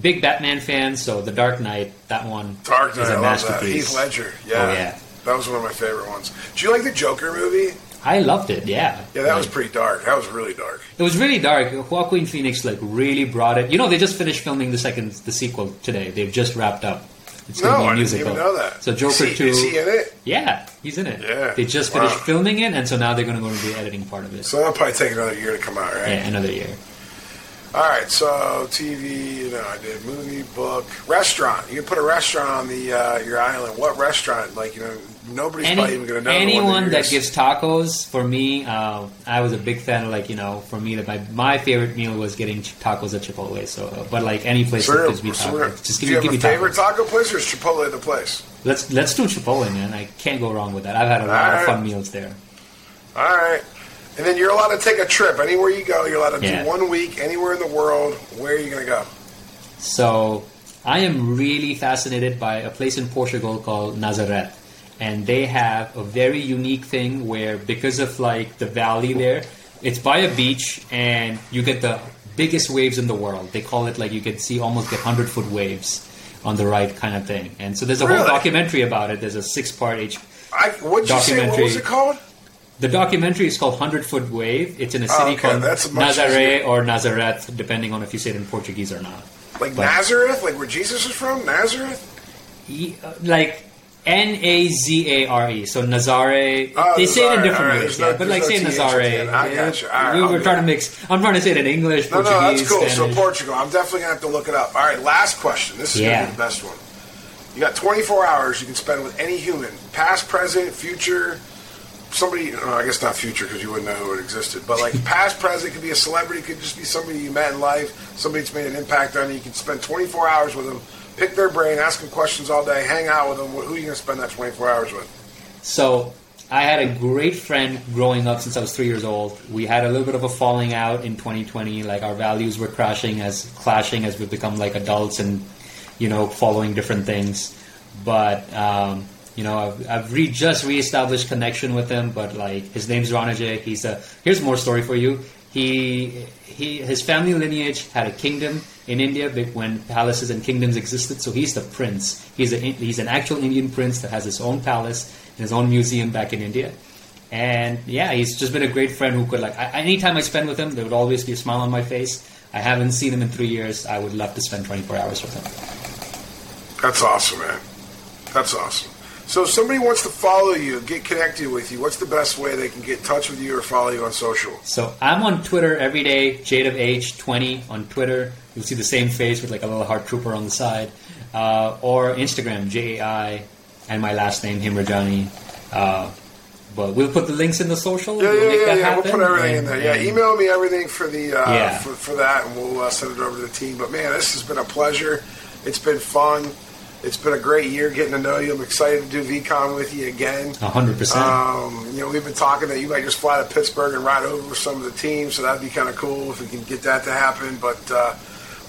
big Batman fan, so The Dark Knight, that one Dark Knight, is a I love that. masterpiece. Heath Ledger, yeah. Oh, yeah. That was one of my favorite ones. Do you like the Joker movie? I loved it, yeah. Yeah, that was pretty dark. That was really dark. It was really dark. Joaquin Phoenix like really brought it. You know, they just finished filming the second, the sequel today. They've just wrapped up. It's No, gonna be a I didn't musical. even know that. So Joker is he, two, Is he in it? yeah, he's in it. Yeah. They just finished Wow. filming it, and so now they're going to go into the editing part of it. So that'll probably take another year to come out, right? yeah, another year. All right, so TV, you know, I did movie, book, restaurant. You can put a restaurant on the uh, your island. What restaurant? Like, you know, nobody's Any, probably even going to know. anyone you're that gives tacos for me, uh, I was a big fan. of Like you know, for me, that my my favorite meal was getting ch- tacos at Chipotle. So, uh, but like any place So, that gives me so tacos, just do give you me have give a me favorite tacos. taco place or is Chipotle the place? Let's let's do Chipotle, man. I can't go wrong with that. I've had a lot Alright. of fun meals there. All right. And then you're allowed to take a trip. Anywhere you go, you're allowed to Yeah. do one week anywhere in the world. Where are you going to go? So I am really fascinated by a place in Portugal called Nazareth. And they have a very unique thing where because of like the valley there, it's by a beach and you get the biggest waves in the world. They call it like you can see almost get hundred foot waves on the right kind of thing. And so there's a whole documentary about it. There's a six part H I, what'd you say? What Documentary. was it called? The documentary is called Hundred Foot Wave. It's in a city Oh, okay, called Nazaré easier. or Nazareth, depending on if you say it in Portuguese or not. Like But- Nazareth? Like where Jesus is from? Nazareth? Uh, like N A Z A R E. So Nazare. Oh, they say it in different right, ways, there's no- yeah. But like say no the Nazare. I yeah. right, we were trying to mix. I'm trying to say it in English, No, no, Portuguese, that's cool. So Portugal. I'm definitely gonna have to look it up. All right, last question. This is Yeah. gonna be the best one. You got 24 hours you can spend with any human, past, present, future. Somebody, oh, I guess not future because you wouldn't know who it existed, but like past, present could be a celebrity, could just be somebody you met in life, somebody that's made an impact on you. You can spend 24 hours with them, pick their brain, ask them questions all day, hang out with them. Who are you gonna spend that 24 hours with? So I had a great friend growing up since I was three years old. We had a little bit of a falling out in 2020. Like our values were crashing as clashing as we become like adults and you know following different things. But um, you know, I've, I've re- just reestablished connection with him. But like his name's Ranajay. He's a here's more story for you. He he his family lineage had a kingdom in India when palaces and kingdoms existed. So he's the prince. He's a he's an actual Indian prince that has his own palace and his own museum back in India. And yeah, he's just been a great friend who could like I, anytime I spend with him, there would always be a smile on my face. I haven't seen him in three years. I would love to spend 24 hours with him. That's awesome, man. That's awesome. So if somebody wants to follow you, get connected with you, what's the best way they can get in touch with you or follow you on social? So I'm on Twitter every day, Jaydev H 20 on Twitter. You'll see the same face with like a little heart trooper on the side. Uh, or Instagram, J A I, and my last name, Hemrajani. Uh, but we'll put the links in the social. Yeah, we'll yeah, yeah, yeah. We'll put everything in there. Yeah, and- email me everything for the uh, Yeah. for, for that, and we'll uh, send it over to the team. But man, this has been a pleasure. It's been fun. It's been a great year getting to know you. I'm excited to do VeeCon with you again. 100%. Um, you know, we've been talking that you might just fly to Pittsburgh and ride over with some of the teams, so that'd be kind of cool if we can get that to happen. But uh,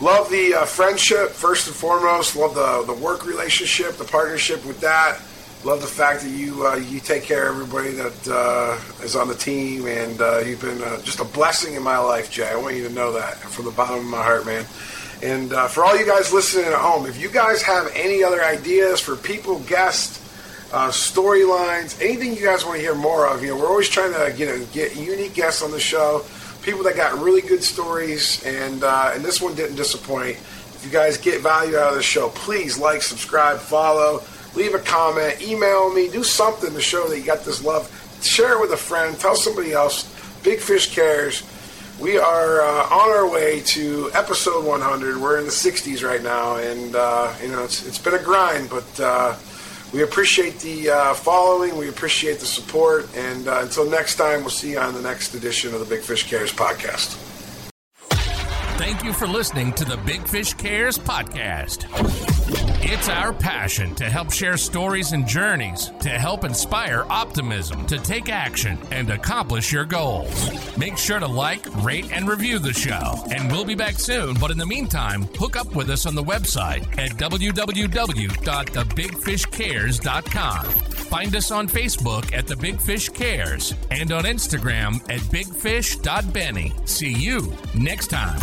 love the uh, friendship first and foremost. Love the the work relationship, the partnership with that. Love the fact that you uh, you take care of everybody that uh, is on the team, and uh, you've been uh, just a blessing in my life, Jay. I want you to know that from the bottom of my heart, man. And uh, for all you guys listening at home, if you guys have any other ideas for people, guests, uh, storylines, anything you guys want to hear more of, you know, we're always trying to you know get unique guests on the show, people that got really good stories, and uh, and this one didn't disappoint. If you guys get value out of the show, please like, subscribe, follow, leave a comment, email me, do something to show that you got this love. Share it with a friend, tell somebody else. Big Fish Cares. We are uh, on our way to episode 100. We're in the 60s right now, and uh, you know it's it's been a grind, but uh, we appreciate the uh, following. We appreciate the support, and uh, until next time, we'll see you on the next edition of the Big Fish Cares podcast. Thank you for listening to the Big Fish Cares podcast. It's our passion to help share stories and journeys to help inspire optimism to take action and accomplish your goals. Make sure to like, rate, and review the show. And we'll be back soon, but in the meantime, hook up with us on the website at www.thebigfishcares.com. Find us on Facebook at The Big Fish Cares and on Instagram at bigfish.benny. See you next time.